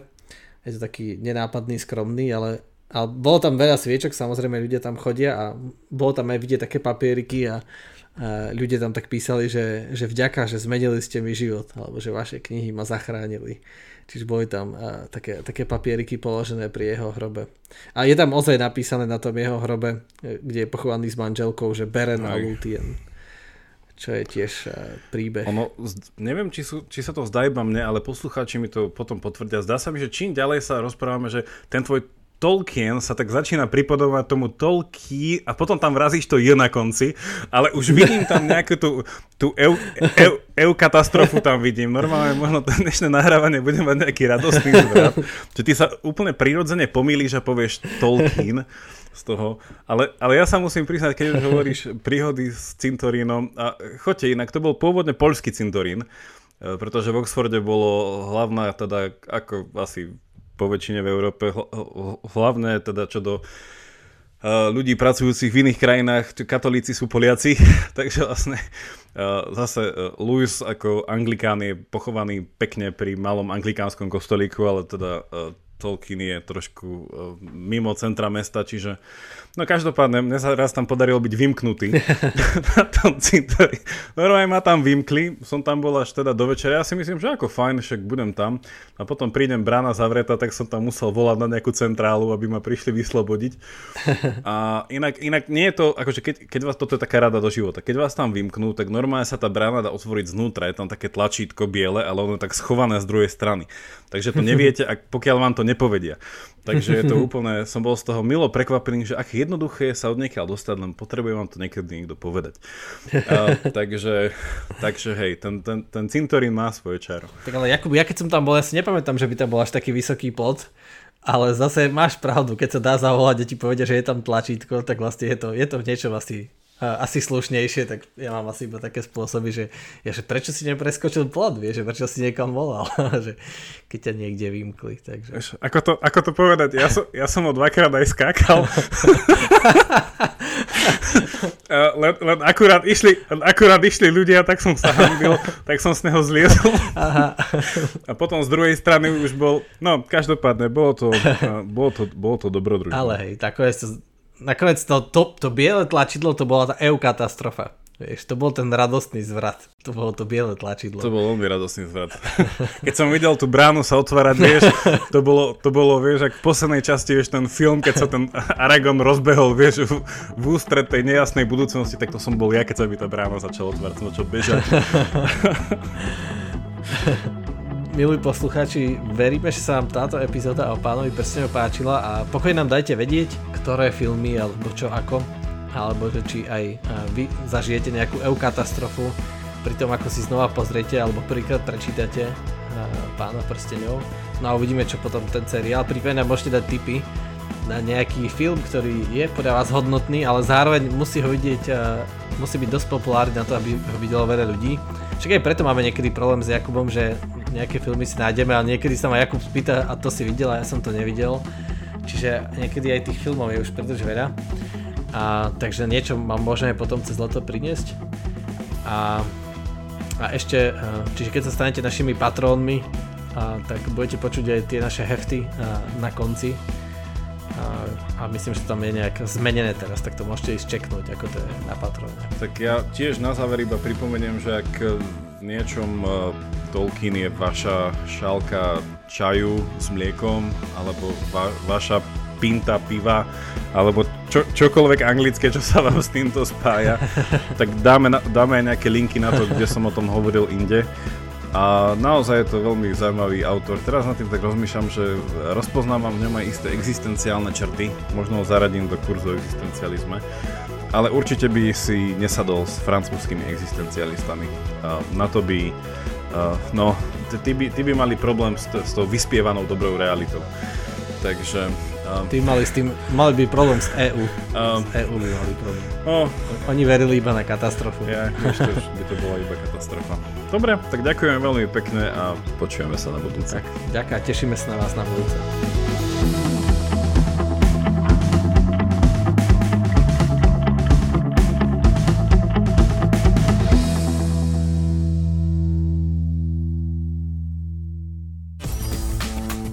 Je to taký nenápadný, skromný, ale a bolo tam veľa sviečok, samozrejme ľudia tam chodia a bolo tam aj vidieť také papieriky a, a ľudia tam tak písali, že, že vďaka, že zmenili ste mi život, alebo že vaše knihy ma zachránili. Čiže boli tam a, také, také papieriky položené pri jeho hrobe. A je tam ozaj napísané na tom jeho hrobe, kde je pochovaný s manželkou, že Beren a Lutien čo je tiež príbeh. Ono, neviem, či, sú, či sa to zdá iba mne, ale poslucháči mi to potom potvrdia. Zdá sa mi, že čím ďalej sa rozprávame, že ten tvoj Tolkien sa tak začína pripodobať tomu Tolkien a potom tam vrazíš to je na konci, ale už vidím tam nejakú tú, tú eu, eu, eu katastrofu tam vidím. Normálne možno to dnešné nahrávanie bude mať nejaký radostný zvrat, že ty sa úplne prirodzene pomýliš a povieš Tolkien z toho. Ale, ale ja sa musím priznať, keď už hovoríš príhody s cintorínom, a choďte inak, to bol pôvodne poľský cintorín, e, pretože v Oxforde bolo hlavná, teda ako asi po väčšine v Európe, hlavné teda čo do eh, ľudí pracujúcich v iných krajinách, katolíci sú Poliaci, takže vlastne eh, zase eh, Louis ako anglikán je pochovaný pekne pri malom anglikánskom kostolíku, ale teda Tolkien je trošku uh, mimo centra mesta, čiže no každopádne, mne sa raz tam podarilo byť vymknutý na tom cintori. Normálne ma tam vymkli, som tam bol až teda do večera, ja si myslím, že ako fajn, však budem tam a potom prídem brána zavretá, tak som tam musel volať na nejakú centrálu, aby ma prišli vyslobodiť. A inak, inak nie je to, akože keď, keď vás, toto je taká rada do života, keď vás tam vymknú, tak normálne sa tá brána dá otvoriť znútra, je tam také tlačítko biele, ale ono je tak schované z druhej strany. Takže to neviete, ak, pokiaľ vám to nepovedia. Takže je to úplne, som bol z toho milo prekvapený, že ak jednoduché sa od niekiaľ dostať, len potrebuje vám to niekedy niekto povedať. A, takže, takže hej, ten, ten, ten cintorín má svoje čaro. Tak ale Jakub, ja keď som tam bol, ja si nepamätám, že by tam bol až taký vysoký plot, ale zase máš pravdu, keď sa dá zavolať a ti povedia, že je tam tlačítko, tak vlastne je to, je to v niečom asi asi slušnejšie, tak ja mám asi iba také spôsoby, že, ja, že prečo si nepreskočil plot, vieš, že prečo si niekam volal, že keď ťa niekde vymkli. Takže. Ako, to, ako to povedať, ja som, ja som ho dvakrát aj skákal. len, len akurát, išli, len akurát išli ľudia, tak som sa hambil, tak som z neho zliezol. Aha. A potom z druhej strany už bol, no každopádne, bolo to, bolo to, bolo to dobrodružné. Ale hej, takové nakoniec to, to, to biele tlačidlo, to bola tá EU katastrofa. Vieš, to bol ten radostný zvrat. To bolo to biele tlačidlo. To bol veľmi radostný zvrat. Keď som videl tú bránu sa otvárať, vieš, to bolo, to bolo vieš, ak v poslednej časti, vieš, ten film, keď sa ten Aragon rozbehol, vieš, v, v ústred tej nejasnej budúcnosti, tak to som bol ja, keď sa by tá brána začala otvárať, som začal bežať. milí posluchači, veríme, že sa vám táto epizóda o pánovi prstenov páčila a pokojne nám dajte vedieť, ktoré filmy alebo čo ako, alebo že či aj vy zažijete nejakú EU katastrofu pri tom, ako si znova pozriete alebo prvýkrát prečítate pána prstenov. No a uvidíme, čo potom ten seriál. Prípadne môžete dať tipy na nejaký film, ktorý je podľa vás hodnotný, ale zároveň musí ho vidieť, musí byť dosť populárny na to, aby ho videlo veľa ľudí. Však aj preto máme niekedy problém s Jakubom, že nejaké filmy si nájdeme, ale niekedy sa ma Jakub spýta a to si videl a ja som to nevidel. Čiže niekedy aj tých filmov je už príliš veľa. A, takže niečo mám môžeme potom cez leto priniesť. A, a ešte, čiže keď sa stanete našimi patrónmi, a, tak budete počuť aj tie naše hefty a, na konci. A, a myslím, že tam je nejak zmenené teraz, tak to môžete ísť čeknúť, ako to je na patróne. Tak ja tiež na záver iba pripomeniem, že ak niečom Tolkien je vaša šálka čaju s mliekom, alebo va, vaša pinta piva, alebo čo, čokoľvek anglické, čo sa vám s týmto spája, tak dáme, dáme aj nejaké linky na to, kde som o tom hovoril inde. A naozaj je to veľmi zaujímavý autor. Teraz na tým tak rozmýšľam, že rozpoznávam v ňom aj isté existenciálne črty. Možno ho zaradím do kurzu o existencializme. Ale určite by si nesadol s francúzskými existencialistami. Na to by no, tí by, mali problém s, s tou vyspievanou dobrou realitou. Takže... Um, tí mali s tým, mali by problém s EU. Um, s EU by mali problém. No, Oni verili iba na katastrofu. Ja, ešte už by to bola iba katastrofa. Dobre, tak ďakujem veľmi pekne a počujeme sa na budúce. Tak, ďakujem, tešíme sa na vás na budúce.